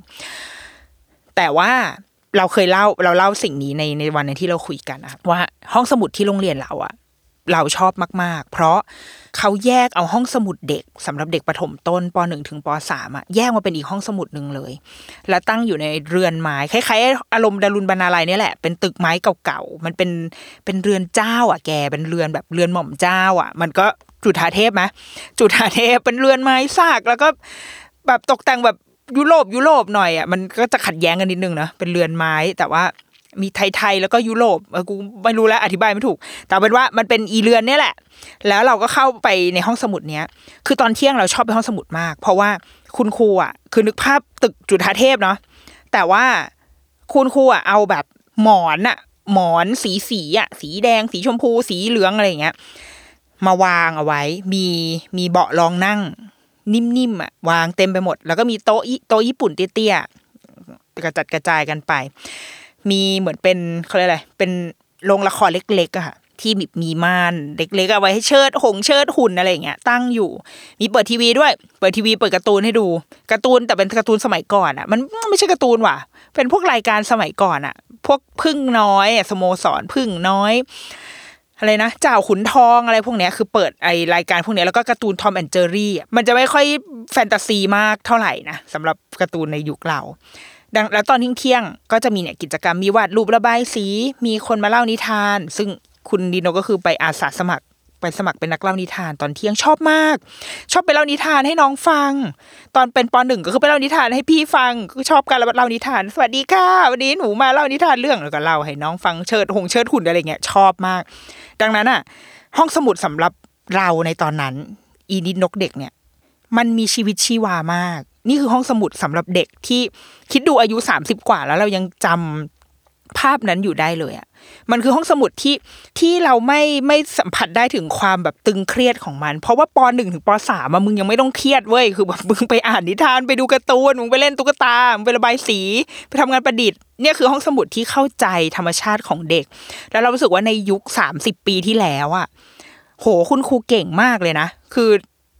แต่ว่า เราเคยเล่าเราเล่าสิ่งนี้ในในวันนั้นที่เราคุยกันนะครับว่าห้องสมุดที่โรงเรียนเราอะเราชอบมาก ๆ เพราะเขาแยกเอาห้องสมุดเด็กสำหรับเด็กประถมต้นป .1 ถึงป .3 อะแยกมาเป็นอีกห้องสมุดหนึ่งเลย แล้วตั้งอยู่ในเรือนไม้คล้ายๆอารมณ์ดารุนบรรณาลัยเนี่ยแหละเป็นตึกไม้เก่าๆมันเป็นเป็นเรือนเจ้า อะ แกเป็นเรือนแบบเรือนหม่อมเจ้า อะ มันก็จุฑาเทพไหมจุฑาเทพเป็นเรือนไม้ซากแล้วก็แบบตกแต่งแบบ ยุโรปยุโรปหน่อยอะมันก็จะขัดแย้งกันนิดนึงนะเป็นเรือนไม้ แต่ว่ามีไทยๆแล้วก็ยุโรปกูไม่รู้แล้วอธิบายไม่ถูก แต่เป็นว่ามันเป็นอีเรือนเนี่ยแหละ แล้วเราก็เข้าไปในห้องสมุดเนี้ย คือตอนเที่ยงเราชอบไปห้องสมุดมาก เพราะว่าคุณครูอะคือนึกภาพตึกจุฑาเทพเนาะแต่ว่าคุณครูอะเอาแบบหมอนอะหมอนสีสีอะสีแดง สีชมพู สีเหลืองอะไรอย่างเงี้ย มาวางเอาไว้ มีมีเบาะรองนั่ง นิ่มๆอะวางเต็มไปหมด แล้วก็มีโต๊ะโต๊ะญี่ปุ่นเตี้ยๆกระจัดกระจายกันไป มีเหมือนเป็นเขาเรียกอะไรเป็นโรงละครเล็กๆอะค่ะที่มีมีม่านเล็กๆเอาไว้ให้เชิดหงเชิดหุ่นอะไรอย่างเงี้ยตั้งอยู่ มีเปิดทีวีด้วย เปิดทีวีเปิดการ์ตูนให้ดูการ์ตูนแต่เป็นการ์ตูนสมัยก่อนอะมันไม่ใช่การ์ตูนว่ะ เป็นพวกรายการสมัยก่อนอะพวกผึ้งน้อยอะสโมสรผึ้งน้อย อะไรนะเจ้าขุนทองอะไรพวกเนี้ยคือเปิดไอรายการพวกเนี้ยแล้วก็การ์ตูนทอมแอนเจอรี่มันจะไม่ค่อยแฟนตาซีมากเท่าไหร่นะสำหรับการ์ตูนในยุคเราดังแล้วตอนเที่ยงก็จะมีเนี่ยกิจกรรมมีวาดรูประบายสี มีคนมาเล่านิทาน ซึ่งคุณดีโนก็คือไปอาสาสมัคร ไปสมัครเป็นนักเล่านิทานตอนเที่ยงชอบมาก ชอบไปเล่านิทานให้น้องฟัง ตอนเป็นปหนึ่งก็คือไปเล่านิทานให้พี่ฟังก็ชอบการเล่านิทาน สวัสดีค่ะวันนี้หนูมาเล่านิทานเรื่องแล้วก็เล่าให้น้องฟังเชิดหงเชิดหุ่นอะไรเงี้ยชอบมาก ดังนั้นอะ ห้องสมุดสำหรับเราในตอนนั้น อีนิดนกเด็กเนี่ย มันมีชีวิตชีวามาก นี่คือห้องสมุดสำหรับเด็กที่คิดดูอายุสามสิบกว่าแล้วเรายังจำภาพนั้นอยู่ได้เลยอะ มันคือห้องสมุดที่ที่เราไม่ไม่สัมผัสได้ถึงความแบบตึงเครียดของมัน เพราะว่าปหนึ่งถึงปสามมึงยังไม่ต้องเครียดเว้ยคือแบบมึงไปอ่านนิทานไปดูการ์ตูนมึงไปเล่นตุ๊กตามึงไประบายสี ไปทำงานประดิษฐ์เนี่ยคือห้องสมุดที่เข้าใจธรรมชาติของเด็ก แล้วเรารู้สึกว่าในยุคสามสิบปีที่แล้วอะโหคุณครูเก่งมากเลยนะ คือ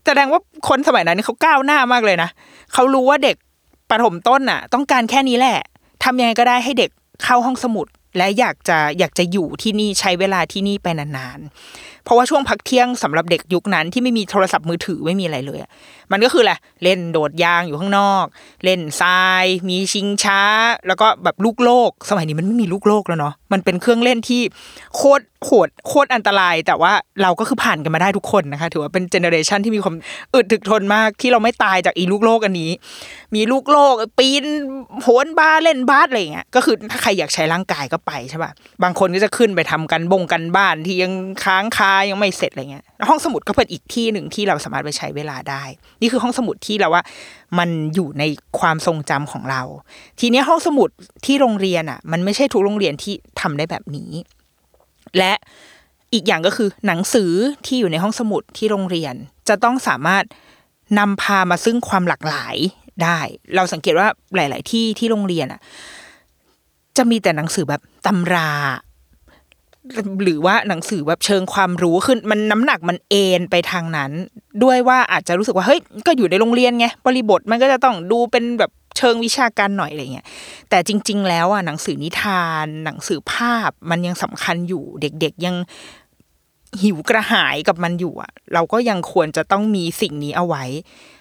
แสดงว่าคนสมัยนั้นเขาก้าวหน้ามากเลยนะเขารู้ว่าเด็กประถมต้นน่ะ ต้องการแค่นี้แหละทำยังไงก็ได้ให้เด็กเข้าห้องสมุด และอยากจะอยากจะอยู่ที่นี่ใช้เวลาที่นี่ไปนานๆ เพราะว่าช่วงพักเที่ยงสำหรับเด็กยุคนั้นที่ไม่มีโทรศัพท์มือถือไม่มีอะไรเลยอะมันก็คือแหละเล่นโดดยางอยู่ข้างนอก เล่นทราย มีชิงช้า แล้วก็แบบลูกโลก สมัยนี้มันไม่มีลูกโลกแล้วเนาะมันเป็นเครื่องเล่นที่โคตร โหดโคตรอันตราย แต่ว่าเราก็คือผ่านกันมาได้ทุกคนนะคะ ถือว่าเป็น generation ที่มีความอึดถึกทนมากที่เราไม่ตายจากอีลูกโลกอันนี้ มีลูกโลก ปีนโหนบ้าเล่นบ้าอะไรเงี้ยก็คือถ้าใครอยากใช้ร่างกายก็ไปใช่ป่ะบางคนก็จะขึ้นไปทำกันบงกันบ้านที่ยังค้างคายังไม่เสร็จอะไรเงี้ยห้องสมุดก็เป็นอีกที่หนึ่งที่เราสามารถไปใช้เวลาได้ นี่คือห้องสมุดที่เราว่า มันอยู่ในความทรงจำของเรา ทีนี้ห้องสมุดที่โรงเรียนอะ มันไม่ใช่ทุกโรงเรียนที่ทำได้แบบนี้ และอีกอย่างก็คือหนังสือที่อยู่ในห้องสมุดที่โรงเรียน จะต้องสามารถนำพามาซึ่งความหลากหลายได้ เราสังเกตว่าหลาย ๆ ที่ที่โรงเรียนอะ จะมีแต่หนังสือแบบตำรา หรือว่าหนังสือแบบเชิงความรู้ขึ้นมันน้ำหนักมันเอนไปทางนั้น ด้วยว่าอาจจะรู้สึกว่าเฮ้ยก็อยู่ในโรงเรียนไงบริบทมันก็จะต้องดูเป็นแบบ เชิงวิชาการหน่อยอะไรเงี้ยแต่จริง ๆ แล้วอะหนังสือนิทาน หนังสือภาพมันยังสำคัญอยู่ เด็ก ๆ ยังหิวกระหายกับมันอยู่อะ เราก็ยังควรจะต้องมีสิ่งนี้เอาไว้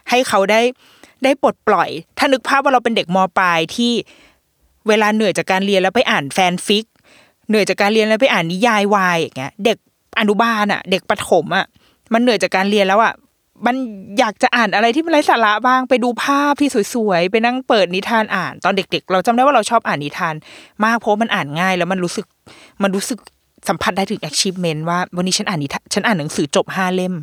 ให้เขาได้ได้ปลดปล่อย ถ้านึกภาพว่าเราเป็นเด็กมปลายที่เวลาเหนื่อยจากการเรียนแล้วไปอ่านแฟนฟิก เหนื่อยจากการเรียนแล้วไปอ่านนิยายวายอย่างเงี้ย เด็กอนุบาลอะ เด็กประถมอะมันเหนื่อยจากการเรียนแล้วอะ มันอยากจะอ่านอะไรที่มันไร้สาระบ้างไปดูภาพที่สวยๆ ไปนั่งเปิดนิทานอ่าน ตอนเด็ก ๆ เราจำได้ว่าเราชอบอ่านนิทาน มากเพราะมันอ่านง่ายแล้วมันรู้สึกมันรู้สึกสัมผัสได้ถึง achievement ว่าวันนี้ฉันอ่านนิทานฉันอ่านหนังสือจบห้าเล่ม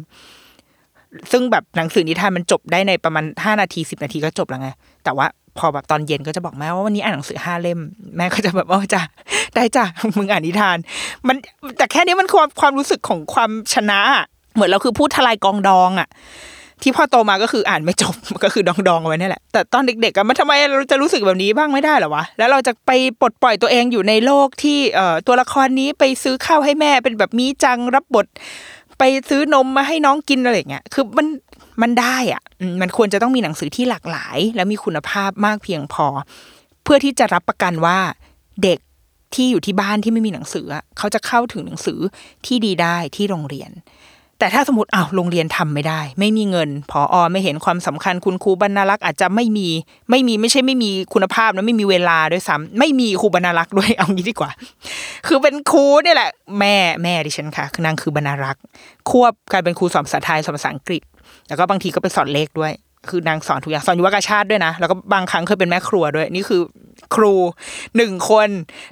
ซึ่งแบบหนังสือนิทานมันจบได้ในประมาณห้านาทีสิบนาทีก็จบแล้วไงแต่ว่าพอแบบตอนเย็นก็จะบอกแม่ว่าวันนี้อ่านหนังสือห้าเล่ม แม่ก็จะแบบว่าจ้ะได้จ้ะมึงอ่านนิทาน มันแต่แค่นี้มันความความรู้สึกของความชนะ เหมือนเราคือพูดทลายกองดองอะที่พ่อโตมาก็คืออ่านไม่จบก็คือดองดองไว้นี่แหละแต่ตอนเด็กๆอะมันทำไมเราจะรู้สึกแบบนี้บ้างไม่ได้หรอวะแล้วเราจะไปปลดปล่อยตัวเองอยู่ในโลกที่เอ่อตัวละครนี้ไปซื้อข้าวให้แม่เป็นแบบมีจังรับบท ไปซื้อนมมาให้น้องกินอะไรเงี้ยคือมันมันได้อะมันควรจะต้องมีหนังสือที่หลากหลาย และมีคุณภาพมากเพียงพอ เพื่อที่จะรับประกันว่าเด็กที่อยู่ที่บ้านที่ไม่มีหนังสือเขาจะเข้าถึงหนังสือที่ดีได้ที่โรงเรียน แต่ถ้าสมมติอ้าวโรงเรียนทำไม่ได้ ไม่มีเงินพออไม่เห็นความสำคัญคุณครูบรรณารักษ์อาจจะไม่มีไม่มีไม่ใช่ไม่มีคุณภาพนะไม่มีเวลาด้วยซ้ำไม่มีครูบรรณารักษ์ด้วยเอางี้ดีกว่า คือเป็นครูเนี่ยแหละ แม่แม่ดิฉันค่ะคือนางคือบรรณารักษ์ควบกลายเป็นครูสอนภาษาไทยสอนภาษาอังกฤษ แล้วก็บางทีก็ไปสอนเลขด้วย คือนางสอนทุกอย่างสอนยุวกาชาติด้วยนะแล้วก็บางครั้งเคยเป็นแม่ครัวด้วย นี่คือครูหนึ่งคน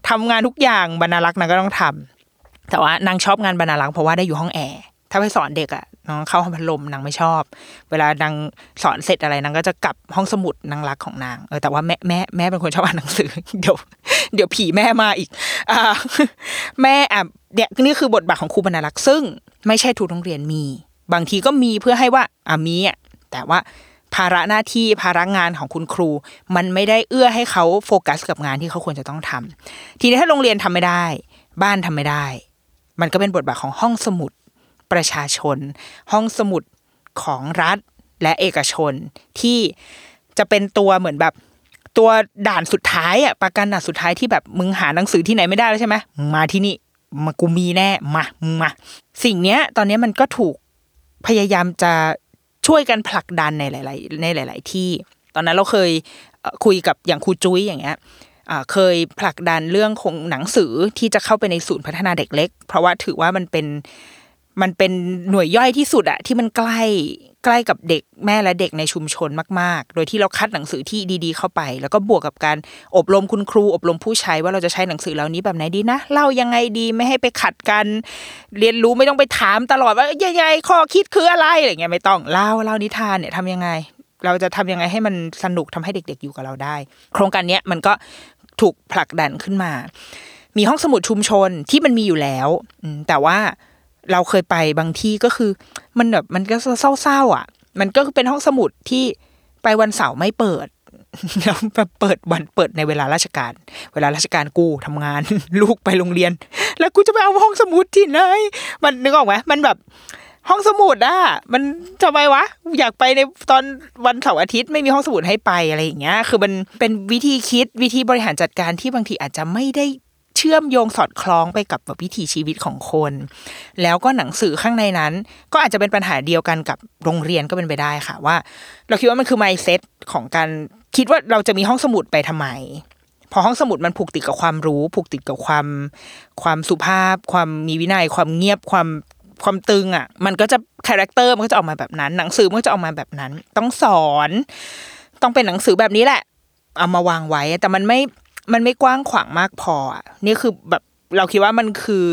ทำงานทุกอย่างบรรณารักษ์นางก็ต้องทำแต่ว่านางชอบงานบรรณารักษ์เพราะว่าได้อยู่ห้องแอร์ ถ้าไปสอนเด็กอะน้องเข้าห้องพัดลมนางไม่ชอบ เวลานางสอนเสร็จอะไรนางก็จะกลับห้องสมุดนางรักของนางเออแต่ว่าแม่แม่แม่เป็นคนชอบอ่านหนังสือ เดี๋ยว เดี๋ยวผีแม่มาอีกอ่าแม่อะเนี่ยนี่คือบทบาทของครูบรรณารักษ์ซึ่ง ไม่ใช่ทุกโรงเรียนมี บางทีก็มีเพื่อให้ว่าอะมีอะแต่ว่าภาระหน้าที่ภาระงานของคุณครู มันไม่ได้เอื้อให้เขาโฟกัสกับงานที่เขาควรจะต้องทำทีนี้ถ้าโรงเรียนทำไม่ได้ บ้านทำไม่ได้ มันก็เป็นบทบาทของห้องสมุด ประชาชน ห้องสมุดของรัฐและเอกชน ที่จะเป็นตัวเหมือนแบบตัวด่านสุดท้ายอะประกันด่านสุดท้ายที่แบบมึงหาหนังสือที่ไหนไม่ได้แล้วใช่ไหมมาที่นี่มากูมีแน่มามึงมา สิ่งเนี้ย ตอนนี้มันก็ถูกพยายามจะช่วยกันผลักดันในหลาย ๆ ในหลาย ๆ ที่ ตอนนั้นเราเคยคุยกับอย่างครูจุ้ยอย่างเงี้ยเคยผลักดันเรื่องของหนังสือที่จะเข้าไปในศูนย์พัฒนาเด็กเล็ก เพราะว่าถือว่ามันเป็น มันเป็นหน่วยย่อยที่สุดอะที่มันใกล้ใกล้กับเด็กแม่และเด็กในชุมชนมาก ๆ โดยที่เราคัดหนังสือที่ดีๆ เข้าไป แล้วก็บวกกับการอบรมคุณครู อบรมผู้ใช้ว่าเราจะใช้หนังสือเหล่านี้แบบไหนดีนะเล่ายังไงดีไม่ให้ไปขัดกัน เรียนรู้ไม่ต้องไปถามตลอดว่ายังไงข้อคิดคืออะไรอะไรเงี้ยไม่ต้องเล่าเล่านิทานเนี่ยทำยังไง เราจะทำยังไงให้มันสนุกทำให้เด็ก ๆ อยู่กับเราได้ โครงการเนี้ยมันก็ถูกผลักดันขึ้นมา มีห้องสมุดชุมชนที่มันมีอยู่แล้วแต่ว่า เราเคยไปบางที่ก็คือ มันแบบมันก็เศร้าๆอะ มันก็เป็นห้องสมุดที่ไปวันเสาร์ไม่เปิดแล้วแบบเปิดวันเปิดในเวลาราชการ เวลาราชการกูทำงาน ลูกไปโรงเรียน แล้วกูจะไปเอาห้องสมุดที่ไหนมันนึกออกไหมมันแบบห้องสมุดอะมันทำไมวะ อยากไปในตอนวันเสาร์อาทิตย์ไม่มีห้องสมุดให้ไปอะไรอย่างเงี้ย คือมันเป็นวิธีคิดวิธีบริหารจัดการที่บางทีอาจจะไม่ได้ เชื่อมโยงสอดคล้องไปกับแบบวิถีชีวิตของคน แล้วก็หนังสือข้างในนั้น ก็อาจจะเป็นปัญหาเดียวกันกับโรงเรียนก็เป็นไปได้ค่ะว่า เราคิดว่ามันคือ mindset ของการคิดว่าเราจะมีห้องสมุดไปทำไม พอห้องสมุดมันผูกติดกับความรู้ ผูกติดกับความความสุภาพ ความมีวินัย ความเงียบความความตึงอะ มันก็จะ character มันก็จะออกมาแบบนั้น หนังสือมันก็จะออกมาแบบนั้น ต้องสอน ต้องเป็นหนังสือแบบนี้แหละ เอามาวางไว้ แต่มันไม่ มันไม่กว้างขวางมากพออะนี่คือแบบเราคิดว่ามันคือ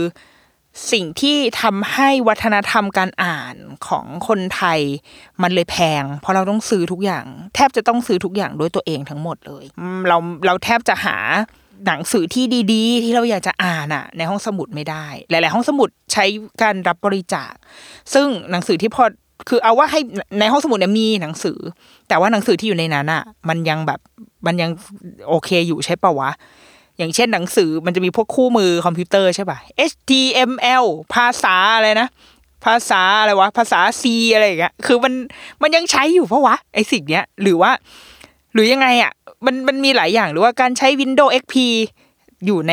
สิ่งที่ทำให้วัฒนธรรมการอ่านของคนไทย มันเลยแพง เพราะเราต้องซื้อทุกอย่าง แทบจะต้องซื้อทุกอย่างด้วยตัวเองทั้งหมดเลย เราเราแทบจะหาหนังสือที่ดีๆ ที่เราอยากจะอ่านอะในห้องสมุดไม่ได้ หลาย ๆ ห้องสมุดใช้การรับบริจาค ซึ่งหนังสือที่พอ คือเอาว่าให้ในห้องสมุดเนี่ยมีหนังสือ แต่ว่าหนังสือที่อยู่ในนั้นอะ มันยังแบบมันยังโอเคอยู่ใช่ปะวะ อย่างเช่นหนังสือมันจะมีพวกคู่มือคอมพิวเตอร์ใช่ป่ะ HTML ภาษาอะไรนะ ภาษาอะไรวะ ภาษา C อะไรอย่างเงี้ย คือมันมันยังใช้อยู่ปะวะไอสิ่งเนี้ย หรือว่า หรือยังไงอะ มันมันมีหลายอย่างหรือว่าการใช้ Windows XP อยู่ใน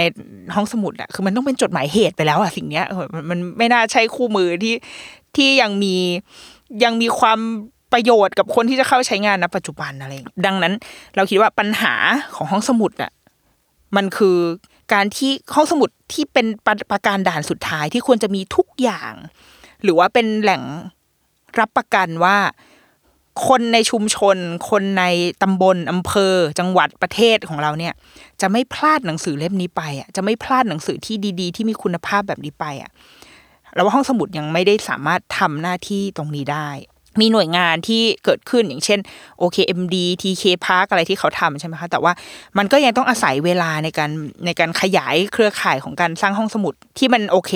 ห้องสมุดอะคือมันต้องเป็นจดหมายเหตุไปแล้วอะสิ่งเนี้ยมันมันไม่น่าใช้คู่มือที่ ที่ยังมียังมีความประโยชน์กับคนที่จะเข้าใช้งานณปัจจุบันอะไรดังนั้น เราคิดว่าปัญหาของห้องสมุดอะมันคือการที่ห้องสมุดที่เป็นประประการด่านสุดท้ายที่ควรจะมีทุกอย่าง หรือว่าเป็นแหล่งรับประกันว่า คนในชุมชน คนในตำบลอำเภอ จังหวัดประเทศของเราเนี่ย จะไม่พลาดหนังสือเล่มนี้ไปอะจะไม่พลาดหนังสือที่ดี ๆ ที่มีคุณภาพแบบนี้ไปอะ แล้วว่าห้องสมุดยังไม่ได้สามารถทำหน้าที่ตรงนี้ได้ มีหน่วยงานที่เกิดขึ้นอย่างเช่น OKMD TK Park อะไรที่เขาทำใช่ไหมคะ แต่ว่ามันก็ยังต้องอาศัยเวลาในการในการขยายเครือข่ายของการสร้างห้องสมุดที่มันโอเค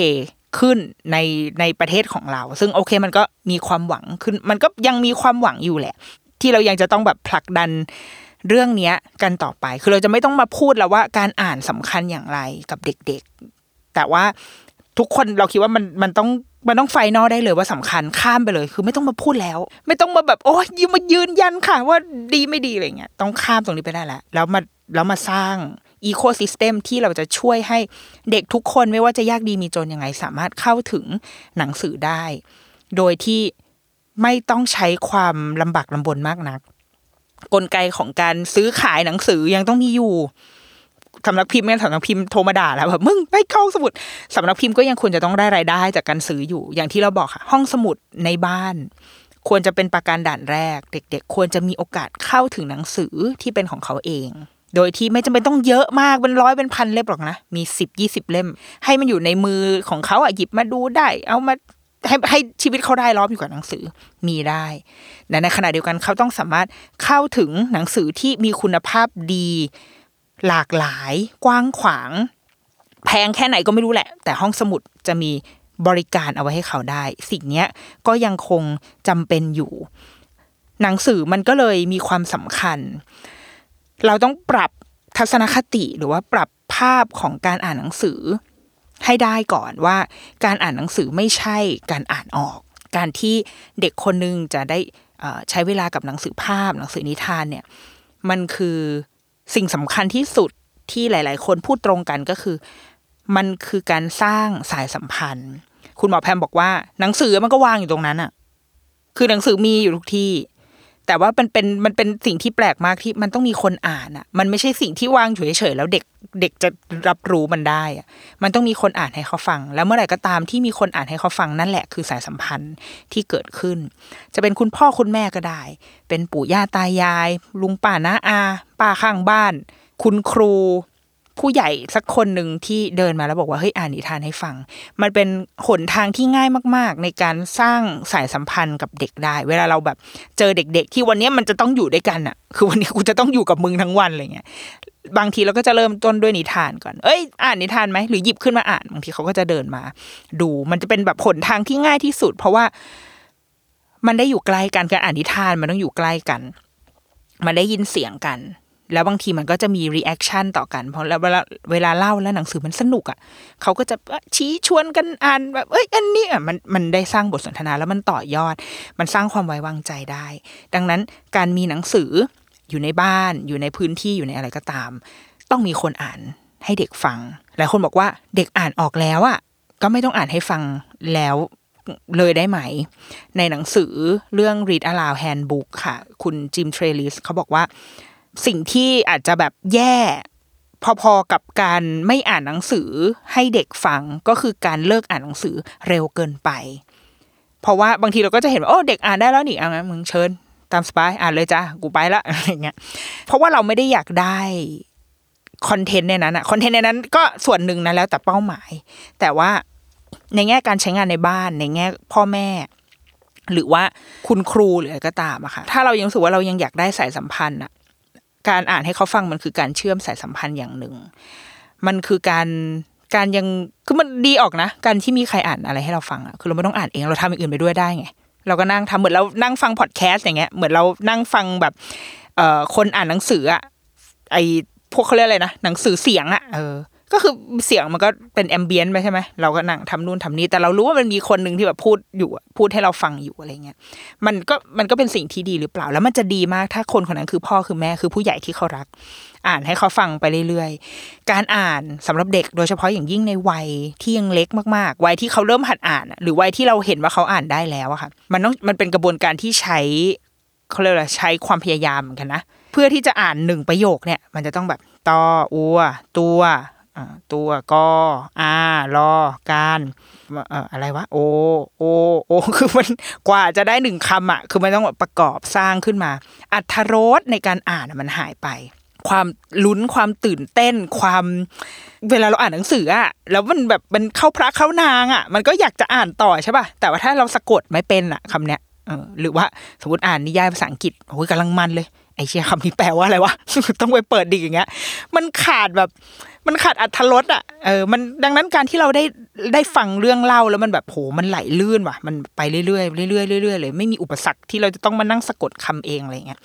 ขึ้นในในประเทศของเรา ซึ่งโอเคมันก็มีความหวังขึ้น มันก็ยังมีความหวังอยู่แหละ ที่เรายังจะต้องแบบผลักดันเรื่องนี้กันต่อไป คือเราจะไม่ต้องมาพูดแล้วว่าการอ่านสำคัญอย่างไรกับเด็กๆ แต่ว่า ทุกคนเราคิดว่ามันมันต้องมันต้องไฟนอลได้เลยว่าสำคัญข้ามไปเลย คือไม่ต้องมาพูดแล้ว ไม่ต้องมาแบบโอ้ยยืมายืนยันค่ะ ว่าดีไม่ดีอะไรเงี้ยต้องข้ามตรงนี้ไปได้แล้วแล้วมาแล้วมาสร้างอีโคซิสเต็มที่เราจะช่วยให้เด็กทุกคนไม่ว่าจะยากดีมีจนยังไง สามารถเข้าถึงหนังสือได้ โดยที่ไม่ต้องใช้ความลำบากลำบนมากนัก กลไกของการซื้อขายหนังสือยังต้องมีอยู่ สำนักพิมพ์เนี่ยสำนักพิมพ์โทรมาด่าแล้วแบบมึงไม่เข้าสมุดสำนักพิมพ์ก็ยังควรจะต้องได้รายได้จากการซื้ออยู่ อย่างที่เราบอกค่ะ ห้องสมุดในบ้าน ควรจะเป็นประการด่านแรก เด็ก ๆ ควรจะมีโอกาสเข้าถึงหนังสือที่เป็นของเขาเอง โดยที่ไม่จำเป็นต้องเยอะมากเป็นร้อยเป็นพันเล่มหรอกนะมีสิบยี่สิบเล่ม ให้มันอยู่ในมือของเขาอะหยิบมาดูได้ เอามาให้ให้ชีวิตเขาได้ล้อมอยู่กับหนังสือมีได้แต่ในขณะเดียวกันเขาต้องสามารถเข้าถึงหนังสือที่มีคุณภาพดี หลากหลายกว้างขวาง แพงแค่ไหนก็ไม่รู้แหละ แต่ห้องสมุดจะมีบริการเอาไว้ให้เขาได้ สิ่งนี้ก็ยังคงจำเป็นอยู่ หนังสือมันก็เลยมีความสำคัญ เราต้องปรับทัศนคติหรือว่าปรับภาพของการอ่านหนังสือ ให้ได้ก่อนว่า การอ่านหนังสือไม่ใช่การอ่านออก การที่เด็กคนนึงจะได้ใช้เวลากับหนังสือภาพ หนังสือนิทานเนี่ย มันคือ สิ่งสำคัญที่สุดที่หลาย ๆ คนพูดตรงกันก็คือ มันคือการสร้างสายสัมพันธ์ คุณหมอแพมบอกว่า หนังสือมันก็วางอยู่ตรงนั้นอะคือหนังสือมีอยู่ทุกที่ แต่ว่ามันเป็นมันเป็นสิ่งที่แปลกมากที่มันต้องมีคนอ่านอะ มันไม่ใช่สิ่งที่วางอยู่เฉยๆแล้วเด็กเด็กจะรับรู้มันได้อะมันต้องมีคนอ่านให้เขาฟัง แล้วเมื่อไหร่ก็ตามที่มีคนอ่านให้เขาฟังนั่นแหละคือสายสัมพันธ์ที่เกิดขึ้น จะเป็นคุณพ่อคุณแม่ก็ได้ เป็นปู่ย่าตายาย ลุงป้าน้าอา ป้าข้างบ้าน คุณครู ผู้ใหญ่สักคนหนึ่งที่เดินมาแล้วบอกว่าเฮ้ยอ่านนิทานให้ฟัง มันเป็นหนทางที่ง่ายมาก ๆ ในการสร้างสายสัมพันธ์กับเด็กได้ เวลาเราแบบเจอเด็ก ๆ ที่วันนี้มันจะต้องอยู่ด้วยกันอะคือวันนี้กูจะต้องอยู่กับมึงทั้งวันอะไรเงี้ยบางทีเราก็จะเริ่มต้นด้วยนิทานก่อน เอ้ย อ่านนิทานไหมหรือหยิบขึ้นมาอ่านบางทีเขาก็จะเดินมา ดู มันจะเป็นแบบหนทางที่ง่ายที่สุด เพราะว่ามันได้อยู่ใกล้กันการอ่านนิทานมันต้องอยู่ใกล้กัน มันได้ยินเสียงกัน แล้วบางทีมันก็จะมี reaction ต่อกัน เพราะแล้วเวลาเวลาเล่าแล้วหนังสือมันสนุกอะเขาก็จะชี้ชวนกันอ่านแบบเอ้ยอันนี้อะมันมันได้สร้างบทสนทนาแล้วมันต่อยอด มันสร้างความไว้วางใจได้ ดังนั้นการมีหนังสืออยู่ในบ้านอยู่ในพื้นที่อยู่ในอะไรก็ตาม ต้องมีคนอ่านให้เด็กฟังหลายคนบอกว่าเด็กอ่านออกแล้วอะก็ไม่ต้องอ่านให้ฟังแล้วเลยได้ไหม ในหนังสือเรื่อง Read Aloud Handbook ค่ะ คุณจิมเทรลิสเขาบอกว่า สิ่งที่อาจจะแบบแย่พอๆกับการไม่อ่านหนังสือให้เด็กฟังก็คือการเลิกอ่านหนังสือเร็วเกินไป เพราะว่าบางทีเราก็จะเห็นว่าโอ้เด็กอ่านได้แล้วนี่เอางั้นมึงเชิญตามสบายอ่านเลยจ้ากูไปละอะไรเงี้ยเพราะว่าเราไม่ได้อยากได้ content ในนั้นอะ content ในนั้นก็ส่วนหนึ่งนะแล้วแต่เป้าหมาย แต่ว่าในแง่การใช้งานในบ้านในแง่พ่อแม่ หรือว่าคุณครูหรืออะไรก็ตามอะค่ะถ้าเรายังรู้สึกว่าเรายังอยากได้สายสัมพันธ์อะ การอ่านให้เขาฟังมันคือการเชื่อมสายสัมพันธ์อย่างหนึ่ง มันคือการการยังคือมันดีออกนะ การที่มีใครอ่านอะไรให้เราฟังอะคือเราไม่ต้องอ่านเองเราทำอย่างอื่นไปด้วยได้ไงเราก็นั่งทำเหมือนเรานั่งฟังพอดแคสต์อย่างเงี้ยเหมือนเรานั่งฟังแบบเอ่อคนอ่านหนังสืออะไอพวกเขาเรียกอะไรนะหนังสือเสียงอะเออ ก็คือเสียงมันก็เป็นแอมเบียนไปใช่ไหมเราก็นั่งทำนู่นทำนี่แต่เรารู้ว่ามันมีคนหนึ่งที่แบบพูดอยู่พูดให้เราฟังอยู่อะไรเงี้ยมันก็มันก็เป็นสิ่งที่ดีหรือเปล่า แล้วมันจะดีมากถ้าคนคนนั้นคือพ่อคือแม่คือผู้ใหญ่ที่เขารัก อ่านให้เขาฟังไปเรื่อยๆ การอ่านสำหรับเด็กโดยเฉพาะอย่างยิ่งในวัยที่ยังเล็กมากๆ วัยที่เขาเริ่มหัดอ่าน หรือวัยที่เราเห็นว่าเขาอ่านได้แล้วอะค่ะ มันต้องมันเป็นกระบวนการที่ใช้เขาเรียกว่าใช้ความพยายามเหมือนกันนะเพื่อที่จะอ่านหนึ่งประโยคเนี่ย มันจะต้องแบบตออัวตัว ตัวกออารอการอะไรวะโอโอโอคือมันกว่าจะได้หนึ่งคำอะคือมันต้องประกอบสร้างขึ้นมา อัธรสในการอ่านมันหายไป ความลุ้นความตื่นเต้น ความเวลาเราอ่านหนังสืออะแล้วมันแบบมันเข้าพระเข้านางอะ มันก็อยากจะอ่านต่อใช่ป่ะแต่ว่าถ้าเราสะกดไม่เป็นอะคำเนี้ยหรือว่าสมมติอ่านนิยายภาษาอังกฤษโอ้ยกำลังมันเลย ไอเชี่ยคำนี้แปลว่าอะไรวะ ต้องไปเปิดดิอย่างเงี้ย มันขาดแบบ มันขาดอัธรสอะ เออ มันดังนั้นการที่เราได้ได้ฟังเรื่องเล่าแล้วมันแบบโห มันไหลลื่นว่ะ มันไปเรื่อยๆเรื่อยๆเรื่อยๆเลย ไม่มีอุปสรรคที่เราจะต้องมานั่งสะกดคำเองอะไรเงี้ย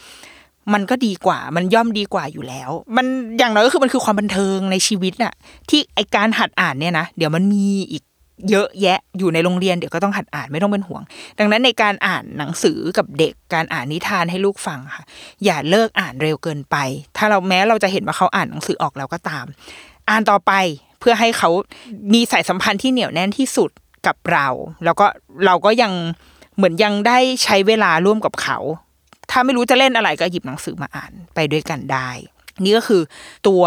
มันก็ดีกว่า มันย่อมดีกว่าอยู่แล้ว มันอย่างน้อยก็คือมันคือความบันเทิงในชีวิตน่ะ ที่ไอการหัดอ่านเนี่ยนะ เดี๋ยวมันมีอีก เยอะแยะอยู่ในโรงเรียนเดี๋ยวก็ต้องหัดอ่านไม่ต้องเป็นห่วง ดังนั้นในการอ่านหนังสือกับเด็กการอ่านนิทานให้ลูกฟังค่ะ อย่าเลิกอ่านเร็วเกินไป ถ้าเราแม้เราจะเห็นว่าเขาอ่านหนังสือออกแล้วก็ตาม อ่านต่อไปเพื่อให้เขามีสายสัมพันธ์ที่เหนียวแน่นที่สุดกับเรา แล้วก็เราก็ยังเหมือนยังได้ใช้เวลาร่วมกับเขา ถ้าไม่รู้จะเล่นอะไรก็หยิบหนังสือมาอ่านไปด้วยกันได้ นี่ก็คือตัว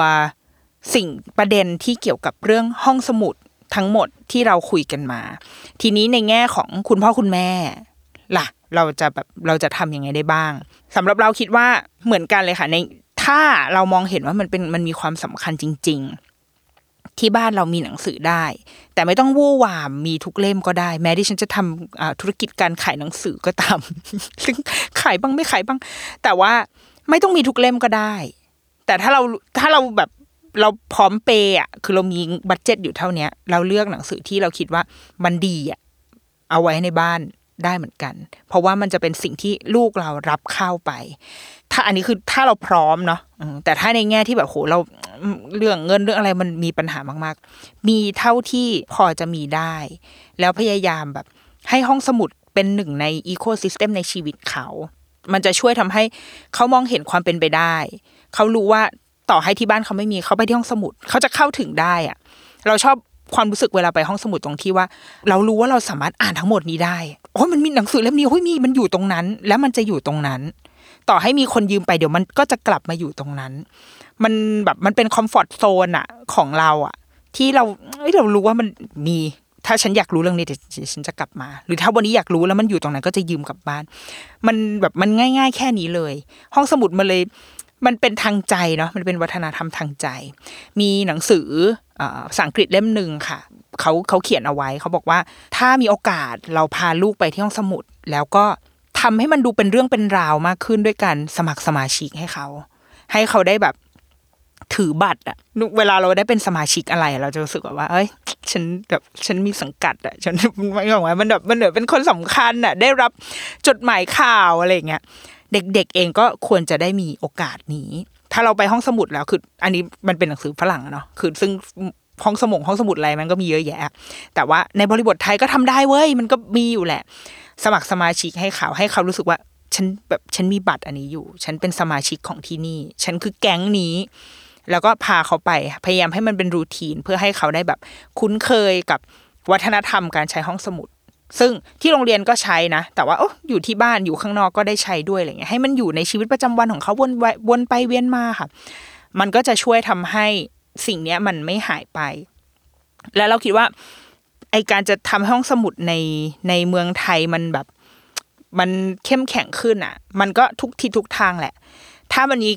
สิ่งประเด็นที่เกี่ยวกับเรื่องห้องสมุด ทั้งหมดที่เราคุยกันมา ทีนี้ในแง่ของคุณพ่อคุณแม่ล่ะ เราจะแบบเราจะทำยังไงได้บ้างสำหรับเราคิดว่าเหมือนกันเลยค่ะ ในถ้าเรามองเห็นว่ามันเป็นมันมีความสำคัญจริง ๆ ที่บ้านเรามีหนังสือได้ แต่ไม่ต้องวู่วามมีทุกเล่มก็ได้ แม้ที่ฉันจะทำอ่าธุรกิจการขายหนังสือก็ตามซึ่งขายบ้างไม่ขายบ้าง แต่ว่าไม่ต้องมีทุกเล่มก็ได้ แต่ถ้าเราถ้าเราแบบ เราพร้อมเปย์อะคือเรามีบัตเจ็ตอยู่เท่าเนี้ย เราเลือกหนังสือที่เราคิดว่ามันดีอะเอาไว้ในบ้านได้เหมือนกัน เพราะว่ามันจะเป็นสิ่งที่ลูกเรารับเข้าไป ถ้าอันนี้คือถ้าเราพร้อมเนาะแต่ถ้าในแง่ที่แบบโหเราเรื่องเงินเรื่องอะไรมันมีปัญหามากๆ มีเท่าที่พอจะมีได้ แล้วพยายามแบบ ให้ห้องสมุดเป็นหนึ่งใน ecosystem ในชีวิตเขา มันจะช่วยทำให้เขามองเห็นความเป็นไปได้ เขารู้ว่า ต่อให้ที่บ้านเขาไม่มีเขาไปที่ห้องสมุดเขาจะเข้าถึงได้อะเราชอบความรู้สึกเวลาไปห้องสมุดตรงที่ว่า เรารู้ว่าเราสามารถอ่านทั้งหมดนี้ได้โอ้ยมันมีหนังสือเล่มนี้โอ้ยมีมันอยู่ตรงนั้น แล้วมันจะอยู่ตรงนั้น ต่อให้มีคนยืมไปเดี๋ยวมันก็จะกลับมาอยู่ตรงนั้น มันแบบมันเป็น comfort zone อะของเราอะที่เราเอ้ยเรารู้ว่ามันมีถ้าฉันอยากรู้เรื่องนี้เดี๋ยวฉันจะกลับมา หรือถ้าวันนี้อยากรู้แล้วมันอยู่ตรงนั้นก็จะยืมกลับบ้าน มันแบบมันง่าย ๆ แค่นี้เลย ห้องสมุดมันเลย มันเป็นทางใจเนาะมันเป็นวัฒนธรรมทางใจ มีหนังสืออ่อภาษาอังกฤษเล่มหนึ่งค่ะเขาเขาเขียนเอาไว้เขาบอกว่า ถ้ามีโอกาสเราพาลูกไปที่ห้องสมุด แล้วก็ทำให้มันดูเป็นเรื่องเป็นราวมากขึ้นด้วยการสมัครสมาชิกให้เขา ให้เขาได้แบบถือบัตรอะเวลาเราได้เป็นสมาชิกอะไร เราจะรู้สึกแบบว่า เอ้ย ฉันแบบฉันมีสังกัดอะฉันไม่บอกว่ามันแบบมันเหมือเป็นคนสำคัญอะได้รับจดหมายข่าวอะไรอย่างเงี้ย เด็กๆเองก็ควรจะได้มีโอกาสนี้ ถ้าเราไปห้องสมุดแล้วคือ อันนี้มันเป็นหนังสือฝรั่งเนาะคือซึ่งห้องสมุดห้องสมุดอะไรมันก็มีเยอะแยะ แต่ว่าในบริบทไทยก็ทำได้เว้ยมันก็มีอยู่แหละ สมัครสมาชิกให้เขาให้เขารู้สึกว่าฉันแบบฉันมีบัตรอันนี้อยู่ ฉันเป็นสมาชิกของที่นี่ ฉันคือแก๊งนี้ แล้วก็พาเขาไปพยายามให้มันเป็นรูทีนเพื่อให้เขาได้แบบคุ้นเคยกับวัฒนธรรมการใช้ห้องสมุด ซึ่งที่โรงเรียนก็ใช้นะ แต่ว่าโอ้อยู่ที่บ้านอยู่ข้างนอกก็ได้ใช้ด้วยอะไรเงี้ยให้มันอยู่ในชีวิตประจำวันของเขาวนไปวนไปเวียนมาค่ะ มันก็จะช่วยทำให้สิ่งเนี้ยมันไม่หายไป แล้วเราคิดว่าไอการจะทำให้องสมุดในในเมืองไทยมันแบบ มันเข้มแข็งขึ้นอะ มันก็ทุกทิศทุกทางแหละ ถ้ามันนี้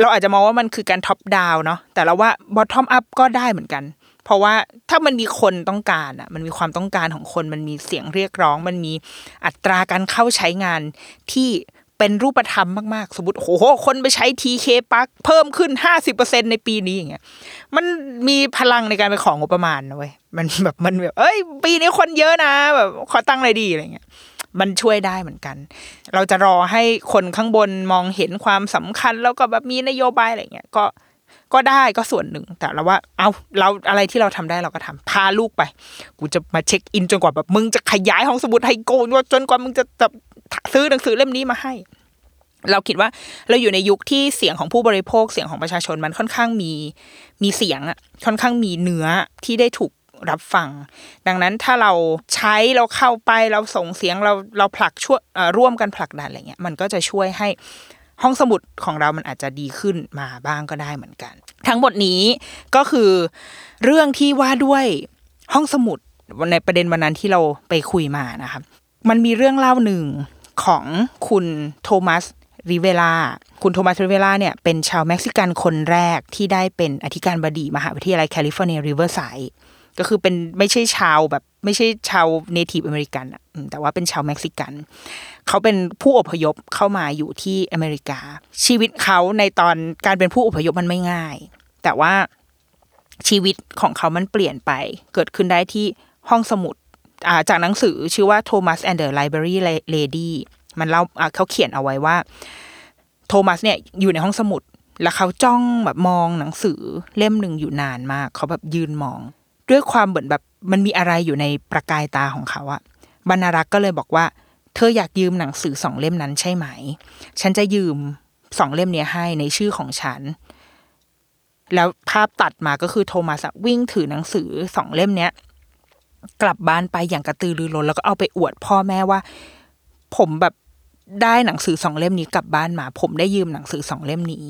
เราอาจจะมองว่ามันคือการ top down เนาะแต่เราว่า bottom up ก็ได้เหมือนกัน เพราะว่าถ้ามันมีคนต้องการอะ มันมีความต้องการของคนมันมีเสียงเรียกร้อง มันมีอัตราการเข้าใช้งานที่เป็นรูปธรรมมาก ๆ สมมติโอ้โหคนไปใช้ TK ปักเพิ่มขึ้น 50%ในปีนี้อย่างเงี้ยมันมีพลังในการไปของงบประมาณนะเว้ยมันแบบมันแบบเอ้ย ปีนี้คนเยอะนะ แบบขอตั้งอะไรดีอะไรเงี้ยมันช่วยได้เหมือนกัน เราจะรอให้คนข้างบนมองเห็นความสำคัญแล้วก็แบบมีนโยบายอะไรเงี้ยก็ ก็ได้ก็ส่วนหนึ่ง แต่เราว่า เอาเราอะไรที่เราทำได้เราก็ทำพาลูกไป กูจะมาเช็คอินจนกว่าแบบมึงจะขยายห้องสมุดให้โกนจนกว่ามึงจะแบบซื้อหนังสือเล่มนี้มาให้ เราคิดว่าเราอยู่ในยุคที่เสียงของผู้บริโภคเสียงของประชาชนมันค่อนข้างมีมีเสียงอะค่อนข้างมีเนื้อที่ได้ถูกรับฟัง ดังนั้นถ้าเราใช้เราเข้าไปเราส่งเสียงเราเราผลักช่วยร่วมกันผลักดันอะไรเงี้ยมันก็จะช่วยให้ ห้องสมุดของเรามันอาจจะดีขึ้นมาบ้างก็ได้เหมือนกัน ทั้งหมดนี้ก็คือเรื่องที่ว่าด้วยห้องสมุดในประเด็นวันนั้นที่เราไปคุยมานะคะมันมีเรื่องเล่าหนึ่งของคุณโทมัสริเวลา คุณโทมัสริเวลาเนี่ยเป็นชาวเม็กซิกันคนแรกที่ได้เป็นอธิการบดีมหาวิทยาลัยแคลิฟอร์เนียริเวอร์ไซด์ก็คือเป็นไม่ใช่ชาวแบบไม่ใช่ชาว Native American อะแต่ว่าเป็นชาวเม็กซิกัน เขาเป็นผู้อพยพเข้ามาอยู่ที่อเมริกา ชีวิตเขาในตอนการเป็นผู้อพยพมันไม่ง่าย แต่ว่าชีวิตของเขามันเปลี่ยนไป เกิดขึ้นได้ที่ห้องสมุดจากหนังสือชื่อว่า Thomas and the Library Lady มันเล่าอ่าเขาเขียนเอาไว้ว่า โทมัสเนี่ยอยู่ในห้องสมุด แล้วเขาจ้องแบบมองหนังสือเล่มหนึ่งอยู่นานมาก เขาแบบยืนมอง ด้วยความเหมือนแบบมันมีอะไรอยู่ในประกายตาของเขาอะบรรณารักษ์ก็เลยบอกว่า เธออยากยืมหนังสือสองเล่มนั้นใช่ไหม ฉันจะยืมสองเล่มเนี้ยให้ในชื่อของฉัน แล้วภาพตัดมาก็คือโทมัสวิ่งถือหนังสือสองเล่มเนี้ยกลับบ้านไปอย่างกระตือรือร้นแล้วก็เอาไปอวดพ่อแม่ว่า ผมแบบได้หนังสือสองเล่มนี้กลับบ้านมา ผมได้ยืมหนังสือสองเล่มนี้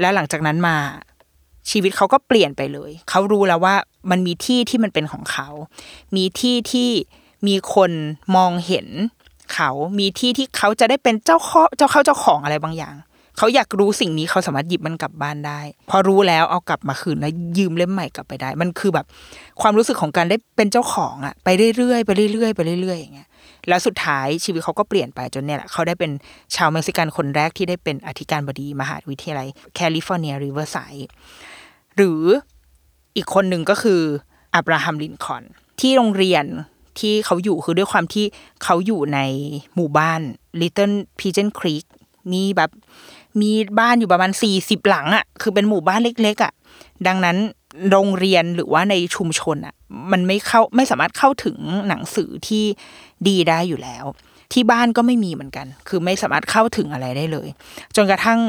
แล้วหลังจากนั้นมาชีวิตเขาก็เปลี่ยนไปเลย เขารู้แล้วว่ามันมีที่ที่มันเป็นของเขา มีที่ที่มีคนมองเห็น เขามีที่ที่เขาจะได้เป็นเจ้าข้อเจ้าเข้าเจ้าของอะไรบางอย่าง เขาอยากรู้สิ่งนี้เขาสามารถหยิบมันกลับบ้านได้ พอรู้แล้วเอากลับมาคืนแล้วยืมเล่มใหม่กลับไปได้ มันคือแบบความรู้สึกของการได้เป็นเจ้าของอะไปเรื่อยๆไปเรื่อยๆไปเรื่อยๆอย่างเงี้ยแล้วสุดท้ายชีวิตเขาก็เปลี่ยนไปจนเนี่ยแหละเขาได้เป็นชาวเม็กซิกันคนแรกที่ได้เป็นอธิการบดีมหาวิทยาลัยแคลิฟอร์เนียริเวอร์ไซด์หรืออีกคนหนึ่งก็คืออับราฮัมลินคอล์นที่โรงเรียน ที่เขาอยู่คือด้วยความที่เขาอยู่ในหมู่บ้าน Little Pigeon Creek มีแบบมีบ้านอยู่ประมาณสี่สิบหลังอะ่ะคือเป็นหมู่บ้านเล็ก ๆอะ่ะดังนั้นโรงเรียนหรือว่าในชุมชนอะ่ะมันไม่เข้าไม่สามารถเข้าถึงหนังสือที่ดีได้อยู่แล้ว ที่บ้านก็ไม่มีเหมือนกัน คือไม่สามารถเข้าถึงอะไรได้เลย จนกระทั่ง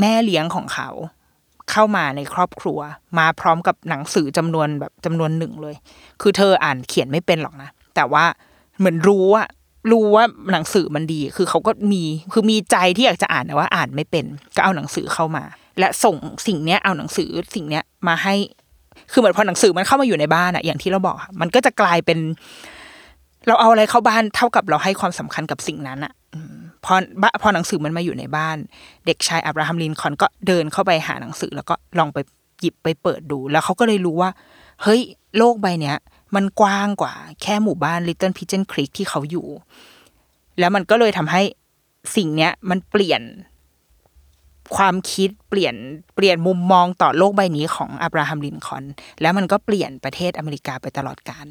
แม่เลี้ยงของเขา เข้ามาในครอบครัว มาพร้อมกับหนังสือจำนวนแบบจำนวนหนึ่งเลย คือเธออ่านเขียนไม่เป็นหรอกนะ แต่ว่าเหมือนรู้อะรู้ว่าหนังสือมันดี คือเขาก็มีคือมีใจที่อยากจะอ่านแต่ว่าอ่านไม่เป็น ก็เอาหนังสือเข้ามา และส่งสิ่งเนี้ยเอาหนังสือสิ่งเนี้ยมาให้ คือเหมือนพอหนังสือมันเข้ามาอยู่ในบ้านอะอย่างที่เราบอกค่ะมันก็จะกลายเป็น เราเอาอะไรเข้าบ้านเท่ากับเราให้ความสำคัญกับสิ่งนั้นอะ พอบ้าพอหนังสือมันมาอยู่ในบ้าน เด็กชายอับราฮัมลินคอนก็เดินเข้าไปหาหนังสือ แล้วก็ลองไปหยิบไปเปิดดู แล้วเขาก็เลยรู้ว่า เฮ้ยโลกใบเนี้ย มันกว้างกว่าแค่หมู่บ้าน Little Pigeon Creek ที่เขาอยู่ แล้วมันก็เลยทำให้สิ่งเนี้ยมันเปลี่ยนความคิดเปลี่ยนเปลี่ยนมุมมองต่อโลกใบนี้ของอับราฮัมลินคอน แล้วมันก็เปลี่ยนประเทศอเมริกาไปตลอดกาล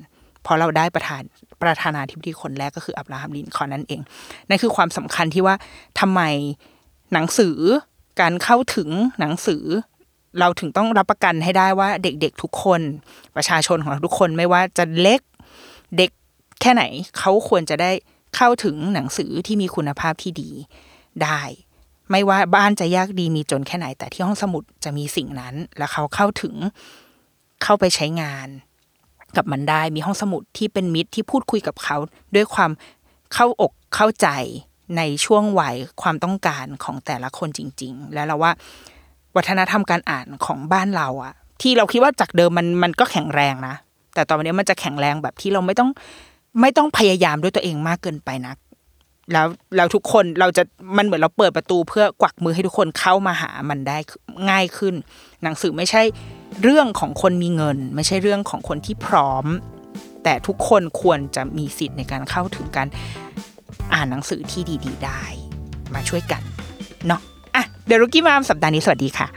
เพราะเราได้ประธานประธานาธิบดีคนแรกก็คืออับราฮัมลินคอนนั่นเองนั่นคือความสำคัญที่ว่าทำไมหนังสือการเข้าถึงหนังสือ เราถึงต้องรับประกันให้ได้ว่าเด็กๆทุกคนประชาชนของเราทุกคนไม่ว่าจะเล็กเด็กแค่ไหนเขาควรจะได้เข้าถึงหนังสือที่มีคุณภาพที่ดีได้ ไม่ว่าบ้านจะยากดีมีจนแค่ไหน แต่ที่ห้องสมุดจะมีสิ่งนั้น แล้วเขาเข้าถึงเข้าไปใช้งาน กับมันได้ มีห้องสมุดที่เป็นมิตรที่พูดคุยกับเขา ด้วยความเข้าอกเข้าใจในช่วงวัยความต้องการของแต่ละคนจริง ๆ แล้วเราว่า วัฒนธรรมการอ่านของบ้านเราอะที่เราคิดว่าจากเดิมมันมันก็แข็งแรงนะ แต่ตอนนี้มันจะแข็งแรงแบบที่เราไม่ต้องไม่ต้องพยายามด้วยตัวเองมากเกินไปนักแล้วแล้วทุกคนเราจะมันเหมือนเราเปิดประตูเพื่อกวักมือให้ทุกคนเข้ามาหามันได้ง่ายขึ้น หนังสือไม่ใช่ เรื่องของคนมีเงิน ไม่ใช่เรื่องของคนที่พร้อม แต่ทุกคนควรจะมีสิทธิ์ในการเข้าถึงการอ่านหนังสือที่ดี ๆ ได้ มาช่วยกันเนาะอะเดรุกี้มามสัปดาห์นี้สวัสดีค่ะ